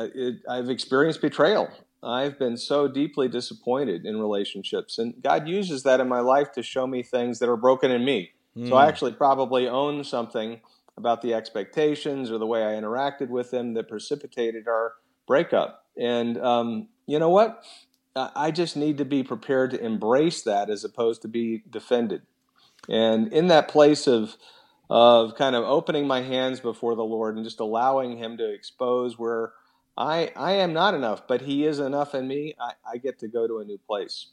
I've experienced betrayal. I've been so deeply disappointed in relationships, and God uses that in my life to show me things that are broken in me. Mm. So I hmm. actually probably own something about the expectations or the way I interacted with them that precipitated our breakup. And um, you know what? I just need to be prepared to embrace that as opposed to be defended. And in that place of of kind of opening my hands before the Lord and just allowing Him to expose where I I am not enough, but He is enough in me. I, I get to go to a new place.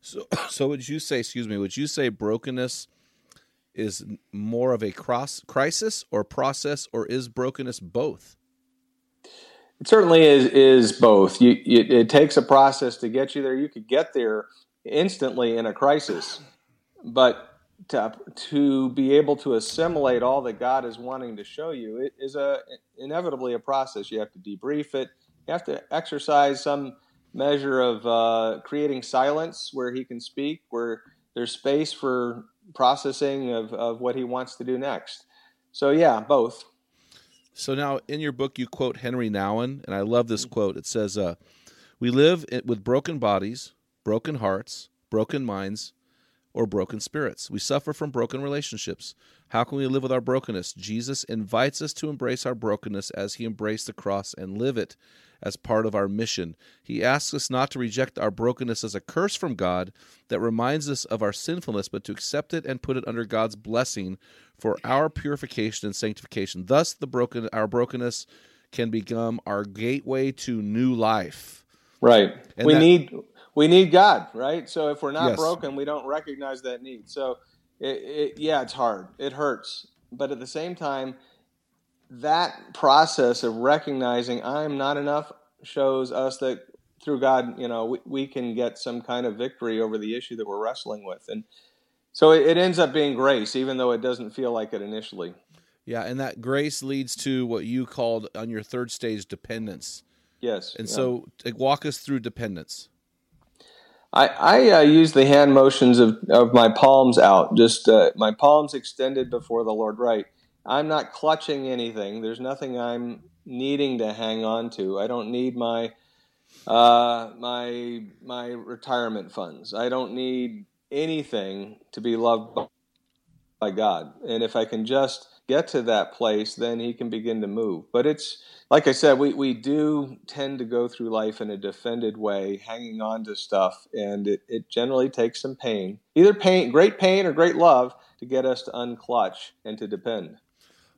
So, (clears throat) so would you say? Excuse me. Would you say brokenness is more of a cross crisis or process, or is brokenness both? It certainly is is both. You, it, it takes a process to get you there. You could get there instantly in a crisis, but to, to be able to assimilate all that God is wanting to show you it is a inevitably a process. You have to debrief it. You have to exercise some measure of uh, creating silence where He can speak, where there's space for processing of, of what He wants to do next. So yeah, both. So now in your book you quote Henry Nouwen, and I love this quote. It says, uh, "We live with broken bodies, broken hearts, broken minds." Or broken spirits. We suffer from broken relationships. How can we live with our brokenness? Jesus invites us to embrace our brokenness as he embraced the cross and live it as part of our mission. He asks us not to reject our brokenness as a curse from God that reminds us of our sinfulness, but to accept it and put it under God's blessing for our purification and sanctification. Thus the broken our brokenness can become our gateway to new life. Right. And we that, need we need God, right? So if we're not yes. broken, we don't recognize that need. So, it, it, yeah, it's hard. It hurts. But at the same time, that process of recognizing I'm not enough shows us that through God, you know, we, we can get some kind of victory over the issue that we're wrestling with. And so it, it ends up being grace, even though it doesn't feel like it initially. Yeah, and that grace leads to what you called on your third stage dependence. Yes. And yeah. so walk us through dependence. I, I uh, use the hand motions of, of my palms out, just uh, my palms extended before the Lord. Right. I'm not clutching anything. There's nothing I'm needing to hang on to. I don't need my uh, my my retirement funds. I don't need anything to be loved by God. And if I can just get to that place, then He can begin to move. But it's like I said, we, we do tend to go through life in a defended way, hanging on to stuff, and it, it generally takes some pain, either pain, great pain or great love, to get us to unclutch and to depend.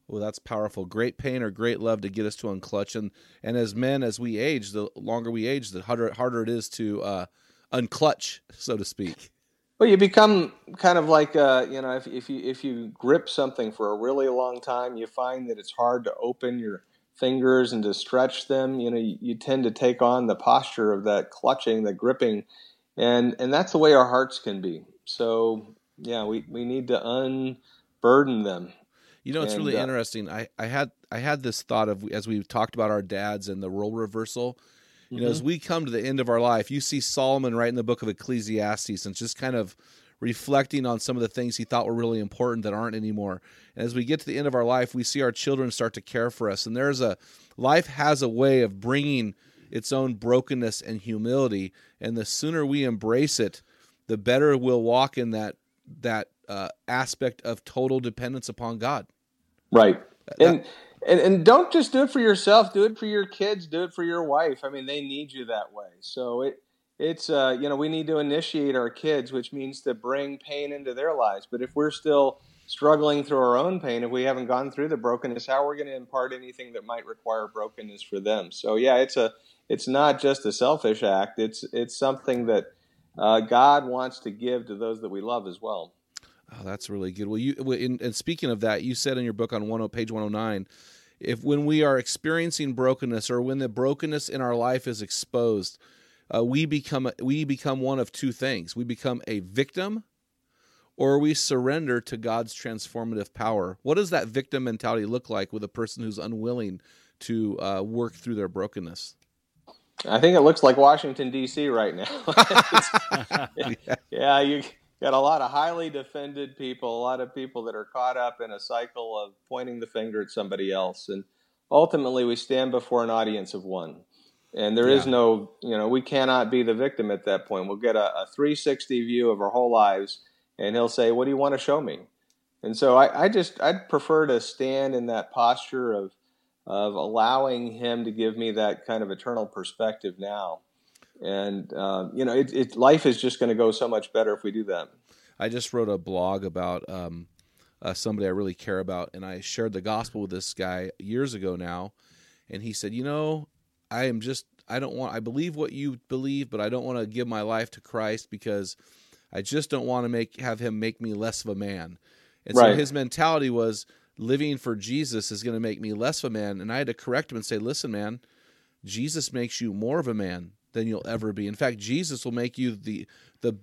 Well, that's powerful. Great pain or great love to get us to unclutch, and and as men, as we age, the longer we age, the harder harder it is to uh, unclutch, so to speak. Well, you become kind of like uh, you know, if if you if you grip something for a really long time, you find that it's hard to open your fingers and to stretch them, you know, you, you tend to take on the posture of that clutching, the gripping, and and that's the way our hearts can be. So yeah, we we need to unburden them. You know, it's and, really uh, interesting. I I had I had this thought of as we talked about our dads and the role reversal. You know, as we come to the end of our life, you see Solomon right in the book of Ecclesiastes and just kind of reflecting on some of the things he thought were really important that aren't anymore. And as we get to the end of our life, we see our children start to care for us. And there's a life has a way of bringing its own brokenness and humility. And the sooner we embrace it, the better we'll walk in that that uh, aspect of total dependence upon God. Right. And, and and don't just do it for yourself. Do it for your kids. Do it for your wife. I mean, they need you that way. So it it's uh, you know we need to initiate our kids, which means to bring pain into their lives. But if we're still struggling through our own pain, if we haven't gone through the brokenness, how are we going to impart anything that might require brokenness for them? So yeah, it's a it's not just a selfish act. It's it's something that uh, God wants to give to those that we love as well. Oh, that's really good. Well, you in, and speaking of that, you said in your book on one oh, page one hundred nine, if when we are experiencing brokenness or when the brokenness in our life is exposed, uh, we become we become one of two things: we become a victim, or we surrender to God's transformative power. What does that victim mentality look like with a person who's unwilling to uh, work through their brokenness? I think it looks like Washington D.C. right now. (laughs) (laughs) yeah, you got a lot of highly defended people, a lot of people that are caught up in a cycle of pointing the finger at somebody else, and ultimately we stand before an audience of one. And there yeah. is no, you know, we cannot be the victim at that point. We'll get a, a 360 view of our whole lives, and he'll say, "What do you want to show me?" And so I, I just I'd prefer to stand in that posture of of allowing him to give me that kind of eternal perspective now and um, you know, it, it, life is just going to go so much better if we do that. I just wrote a blog about um, uh, somebody I really care about, and I shared the gospel with this guy years ago now, and he said, "You know, I am just I don't want I believe what you believe, but I don't want to give my life to Christ because I just don't want to make have him make me less of a man." And right. so his mentality was living for Jesus is going to make me less of a man, and I had to correct him and say, "Listen, man." Jesus makes you more of a man than you'll ever be. In fact, Jesus will make you the the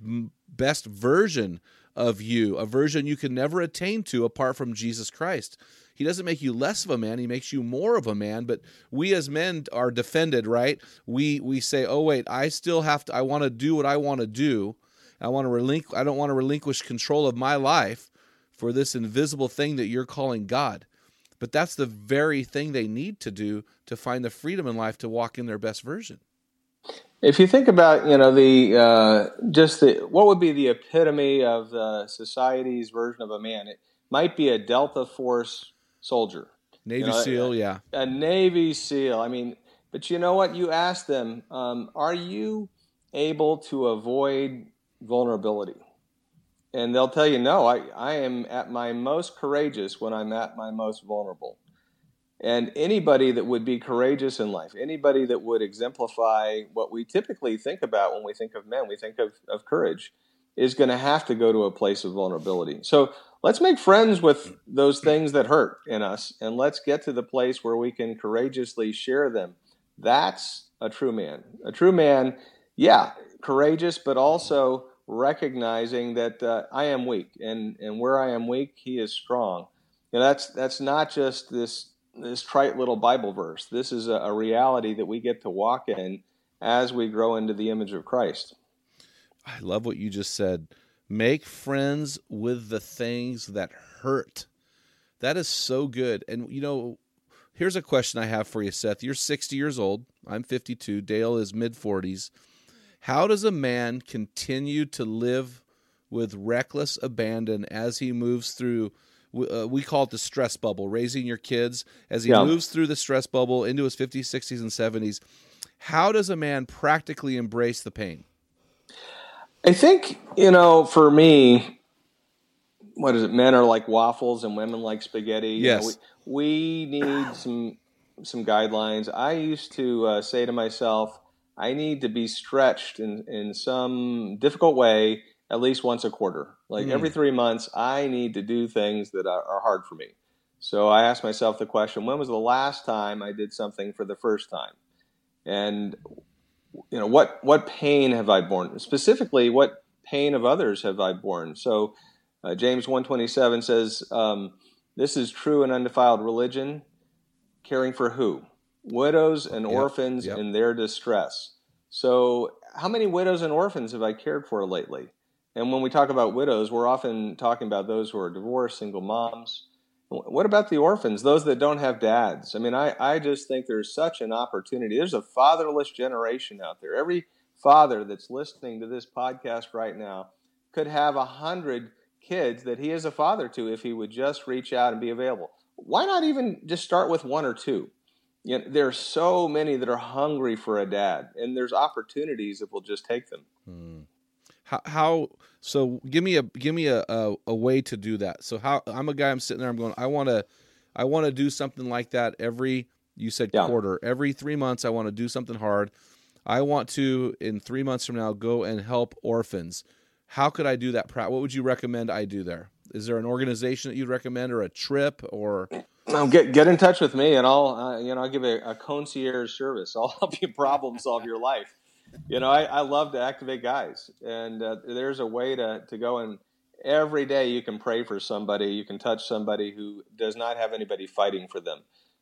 best version of you, a version you can never attain to apart from Jesus Christ. He doesn't make you less of a man, he makes you more of a man, but we as men are defended, right? We we say, "Oh wait, I still have to I want to do what I want to do. I want to relinquish I don't want to relinquish control of my life for this invisible thing that you're calling God." But that's the very thing they need to do to find the freedom in life to walk in their best version. If you think about, you know, the uh, just the what would be the epitome of the society's version of a man? It might be a Delta Force soldier, Navy you know, SEAL, a, yeah, a Navy SEAL. I mean, but you know what? You ask them, um, are you able to avoid vulnerability? And they'll tell you, no, I, I am at my most courageous when I'm at my most vulnerable. And anybody that would be courageous in life, anybody that would exemplify what we typically think about when we think of men, we think of, of courage, is going to have to go to a place of vulnerability. So let's make friends with those things that hurt in us, and let's get to the place where we can courageously share them. That's a true man. A true man, yeah, courageous, but also recognizing that uh, I am weak, and, and where I am weak, he is strong. You know, that's that's not just this this trite little Bible verse. This is a, a reality that we get to walk in as we grow into the image of Christ. I love what you just said. Make friends with the things that hurt. That is so good. And you know, here's a question I have for you, Seth. You're 60 years old. I'm 52. Dale is mid 40s. How does a man continue to live with reckless abandon as he moves through uh, we call it the stress bubble, raising your kids as he yeah. moves through the stress bubble into his 50s, 60s, and 70s. How does a man practically embrace the pain? I think, you know, for me, what is it? Men are like waffles and women like spaghetti. Yes. You know, we, we, need (sighs) some some guidelines. I used to uh, say to myself, I need to be stretched in, in some difficult way at least once a quarter. Like mm. every three months, I need to do things that are, are hard for me. So I asked myself the question: When was the last time I did something for the first time? And you know what what pain have I borne? Specifically, what pain of others have I borne? So uh, James one twenty seven says, um, "This is true and undefiled religion." caring for who? Widows and Yep, orphans yep. in their distress. So, how many widows and orphans have I cared for lately? And when we talk about widows, we're often talking about those who are divorced, single moms. What about the orphans, those that don't have dads? I mean, I, I just think there's such an opportunity. There's a fatherless generation out there. Every father that's listening to this podcast right now could have a hundred kids that he is a father to if he would just reach out and be available. Why not even just start with one or two? You know, there are so many that are hungry for a dad, and there's opportunities if we'll just take them. Hmm. How, how so give me a give me a, a, a way to do that so how i'm a guy i'm sitting there i'm going i want to i want to do something like that every you said Yeah. quarter every three months i want to do something hard i want to in three months from now go and help orphans how could i do that Pratt? what would you recommend i do there is there an organization that you'd recommend or a trip or Now get get in touch with me, and I'll uh, you know I'll give a, a concierge service. (laughs) I'll help you problem solve your life. You know, I, I love to activate guys, and uh, there's a way to to go and every day you can pray for somebody, you can touch somebody who does not have anybody fighting for them.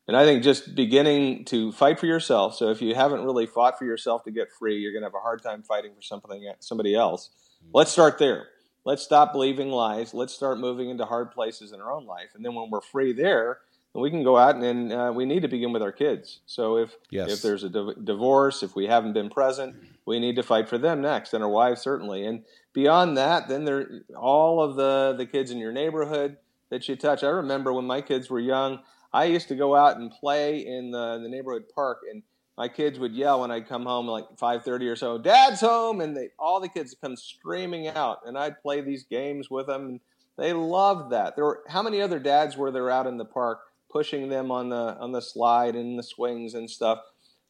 And I think just beginning to fight for yourself. So if you haven't really fought for yourself to get free, you're going to have a hard time fighting for something somebody else. Let's start there. Let's stop believing lies. Let's start moving into hard places in our own life. And then when we're free there, we can go out and, and uh, we need to begin with our kids. So if Yes. if there's a div- divorce, if we haven't been present, we need to fight for them next, and our wives certainly. And beyond that, then there all of the the kids in your neighborhood that you touch. I remember when my kids were young, I used to go out and play in the, the neighborhood park, and my kids would yell when I'd come home like five thirty or so, "Dad's home!" and they all the kids would come screaming out, and I'd play these games with them. And they loved that. There were how many other dads were there out in the park pushing them on the on the slide and the swings and stuff?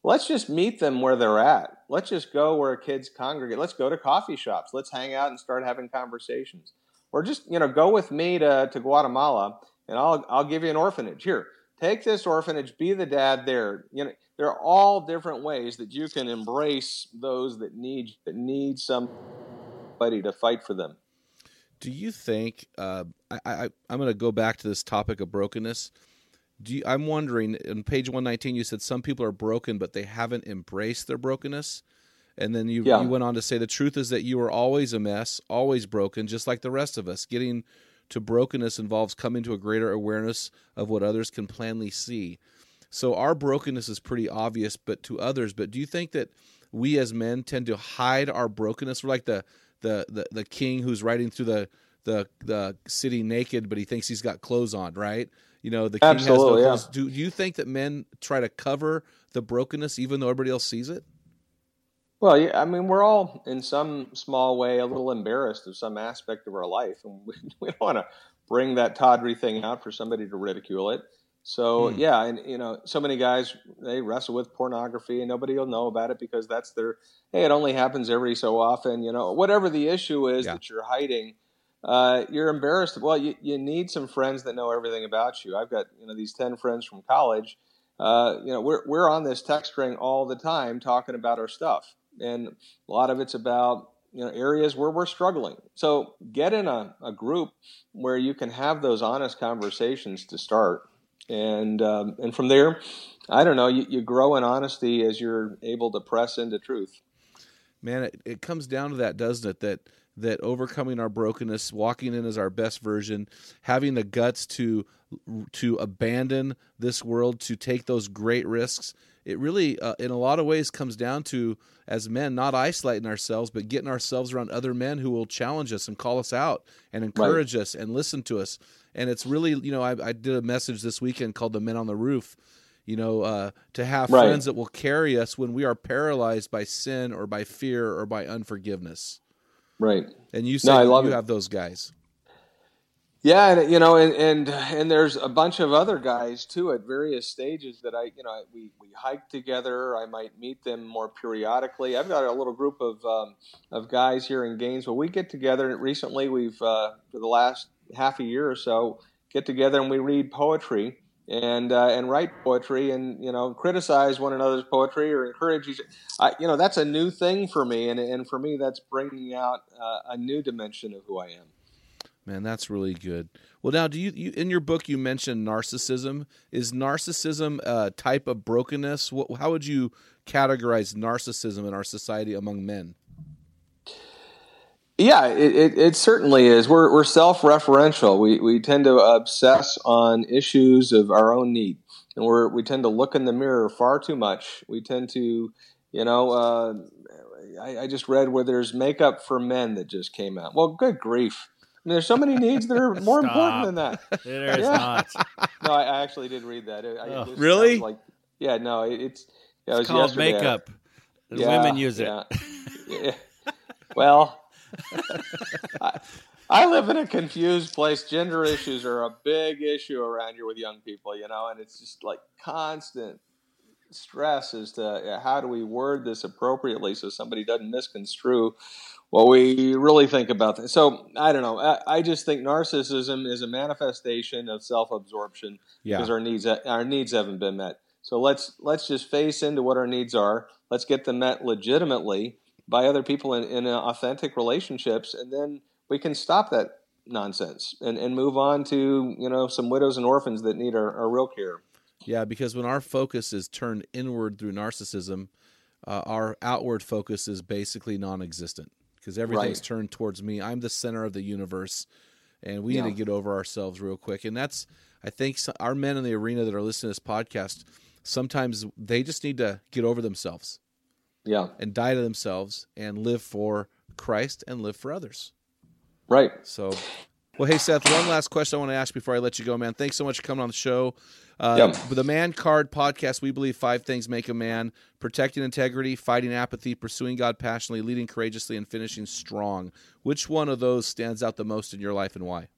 Let's just meet them where they're at. Let's just go where kids congregate. Let's go to coffee shops. Let's hang out and start having conversations. Or just, you know, go with me to, to Guatemala and I'll I'll give you an orphanage. Here, take this orphanage, be the dad there. You know, there are all different ways that you can embrace those that need that need somebody to fight for them. do you think uh, I, I i'm going to go back to this topic of brokenness do you, i'm wondering in page 119 you said some people are broken but they haven't embraced their brokenness. And then you, Yeah. you went on to say the truth is that you are always a mess always broken just like the rest of us. Getting to brokenness involves coming to a greater awareness of what others can plainly see. So our brokenness is pretty obvious but to others but do you think that we as men tend to hide our brokenness? We're like the the the, the king who's riding through the the the city naked but he thinks he's got clothes on right you know the king Absolutely, yeah. has no clothes do, do you think that men try to cover the brokenness even though everybody else sees it Well, yeah, I mean, we're all in some small way a little embarrassed of some aspect of our life, and we, (laughs) we don't want to bring that tawdry thing out for somebody to ridicule it. So Hmm. yeah, and you know, so many guys they wrestle with pornography, and nobody will know about it because that's their. Hey, it only happens every so often. You know, whatever the issue is Yeah. that you're hiding, uh, you're embarrassed. Well, you, you need some friends that know everything about you. I've got you know these ten friends from college. Uh, you know, we're we're on this text string all the time talking about our stuff, and a lot of it's about you know areas where we're struggling. So get in a, a group where you can have those honest conversations to start, and um, and from there, I don't know, you, you grow in honesty as you're able to press into truth. man it, it comes down to that doesn't it that that overcoming our brokenness walking in as our best version having the guts to to abandon this world to take those great risks it really uh, in a lot of ways comes down to as men not isolating ourselves but getting ourselves around other men who will challenge us and call us out and encourage us and listen to us and it's really you know I, I did a message this weekend called the men on the roof you know, uh, to have Right. friends that will carry us when we are paralyzed by sin or by fear or by unforgiveness. Right. And you No, say I you it. have those guys. Yeah, and you know, and, and and there's a bunch of other guys too at various stages that I, you know, we we hike together. I might meet them more periodically. I've got a little group of um, of guys here in Gainesville. We get together. Recently, we've uh, for the last half a year or so get together and we read poetry and uh, and write poetry and you know criticize one another's poetry or encourage each. I, you know, that's a new thing for me, and and for me, that's bringing out uh, a new dimension of who I am. Man, that's really good. Well, now, do you, you in your book you mentioned narcissism? Is narcissism a type of brokenness? What, how would you categorize narcissism in our society among men? Yeah, it, it, it, certainly is. We're, we're self referential. We, we tend to obsess on issues of our own need. And we're, we tend to look in the mirror far too much. We tend to, you know, uh, I, I, just read where there's makeup for men that just came out. Well, good grief. I mean, there's so many needs that are (laughs) more important than that. (laughs) There is yeah. not. no, I, I, actually did read that. It, oh. it really? Like, yeah, no, it's, yeah, it it's called makeup. Yeah, women use it. Yeah. (laughs) well, (laughs) I, I, live in a confused place. Gender issues are a big issue around here with young people, you know, and it's just like constant stress as to how do we word this appropriately so somebody doesn't misconstrue what we really think about this. So I don't know. I, I just think narcissism is a manifestation of self-absorption yeah. because our needs our needs haven't been met. So let's let's just face into what our needs are. Let's get them met legitimately by other people in, in authentic relationships, and then we can stop that nonsense and, and move on to you know some widows and orphans that need our, our real care. Yeah, because when our focus is turned inward through narcissism, uh, our outward focus is basically non-existent because everything's right. turned towards me. I'm the center of the universe, and we yeah. need to get over ourselves real quick. And that's, I think, our men in the arena that are listening to this podcast, sometimes they just need to get over themselves yeah. And die to themselves and live for Christ and live for others. Right. So, well, hey, Seth, one last question I want to ask before I let you go, man. Thanks so much for coming on the show. Uh, yep. The Man Card podcast, we believe five things make a man protecting integrity, fighting apathy, pursuing God passionately, leading courageously, and finishing strong. Which one of those stands out the most in your life and why?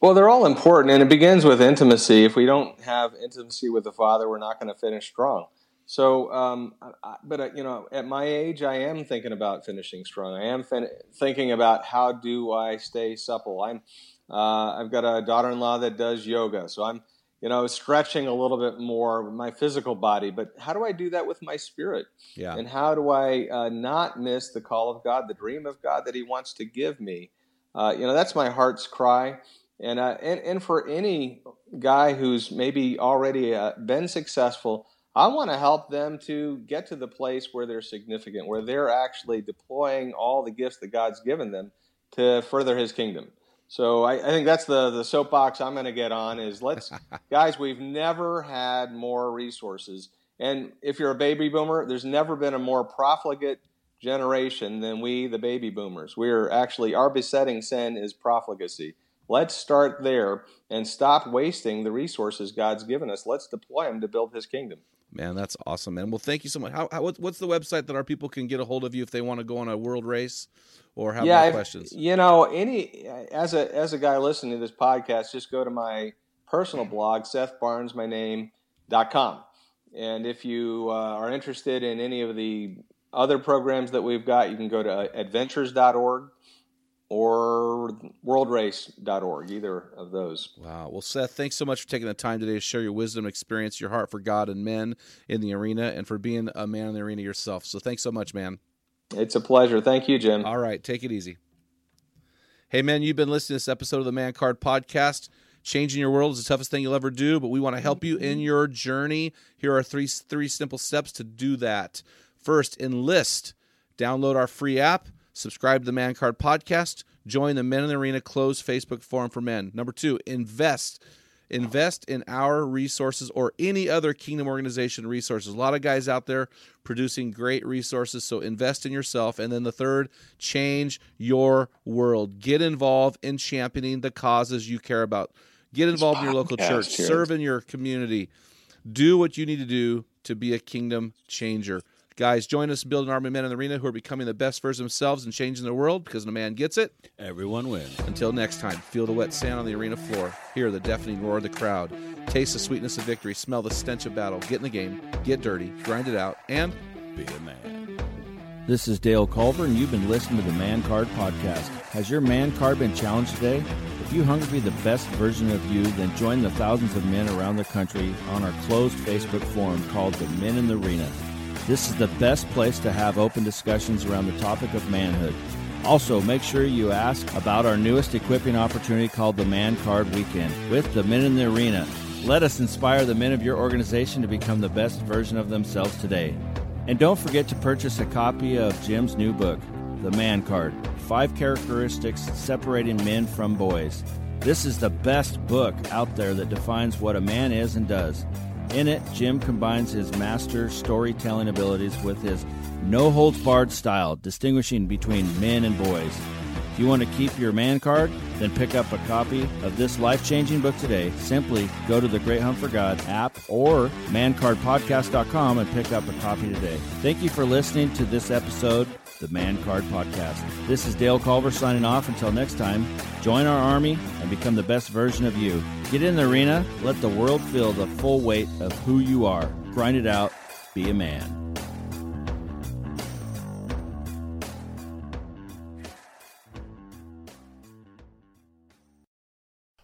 Well, they're all important, and it begins with intimacy. If we don't have intimacy with the Father, we're not going to finish strong. So, um, I, but uh, you know, at my age, I am thinking about finishing strong. I am fin- thinking about how do I stay supple. I'm, uh, I've got a daughter-in-law that does yoga, so I'm, you know, stretching a little bit more with my physical body. But how do I do that with my spirit? Yeah. And how do I uh, not miss the call of God, the dream of God that He wants to give me? Uh, you know, that's my heart's cry. And, uh, and and for any guy who's maybe already uh, been successful I want to help them to get to the place where they're significant, where they're actually deploying all the gifts that God's given them to further His kingdom. So I, I think that's the the soapbox I'm going to get on. Is let's (laughs) guys, we've never had more resources, and if you're a baby boomer, there's never been a more profligate generation than we, the baby boomers. We're actually our besetting sin is profligacy. Let's start there and stop wasting the resources God's given us. Let's deploy them to build His kingdom. Man, that's awesome, man. Well, thank you so much. How, how what's the website that our people can get a hold of you if they want to go on a world race or have yeah, questions? You know, any as a as a guy listening to this podcast, just go to my personal blog, Seth Barnes, my name dot com. And if you uh, are interested in any of the other programs that we've got, you can go to adventures.org or worldrace.org, either of those. Wow. Well, Seth, thanks so much for taking the time today to share your wisdom, experience, your heart for God and men in the arena, and for being a man in the arena yourself. So thanks so much, man. It's a pleasure. Thank you, Jim. All right. Take it easy. Hey, man, you've been listening to this episode of the Man Card Podcast. Changing your world is the toughest thing you'll ever do, but we want to help you in your journey. Here are three three simple steps to do that. First, enlist. Download our free app Subscribe to the Man Card Podcast. Join the Men in the Arena closed Facebook forum for men. Number two, invest. Invest in our resources or any other Kingdom organization resources. A lot of guys out there producing great resources, so invest in yourself. And then the third, change your world. Get involved in championing the causes you care about. Get involved in your local church. Serve in your community. Do what you need to do to be a kingdom changer. Guys, join us in building army men in the arena who are becoming the best version of themselves and changing the world because when a man gets it, everyone wins. Until next time, feel the wet sand on the arena floor, hear the deafening roar of the crowd, taste the sweetness of victory, smell the stench of battle, get in the game, get dirty, grind it out, and be a man. This is Dale Culver, and you've been listening to the Man Card Podcast. Has your man card been challenged today? If you hunger to be the best version of you, then join the thousands of men around the country on our closed Facebook forum called the Men in the Arena. This is the best place to have open discussions around the topic of manhood. Also, make sure you ask about our newest equipping opportunity called the Man Card Weekend with the Men in the Arena. Let us inspire the men of your organization to become the best version of themselves today. And don't forget to purchase a copy of Jim's new book, The Man Card Five Characteristics Separating Men from Boys. This is the best book out there that defines what a man is and does. In it, Jim combines his master storytelling abilities with his no holds barred style, distinguishing between men and boys. If you want to keep your man card, then pick up a copy of this life changing book today. Simply go to the Great Hunt for God app or mancardpodcast.com and pick up a copy today. Thank you for listening to this episode, the Man Card Podcast. This is Dale Culver signing off. Until next time, join our army and become the best version of you. Get in the arena, let the world feel the full weight of who you are. Grind it out, be a man.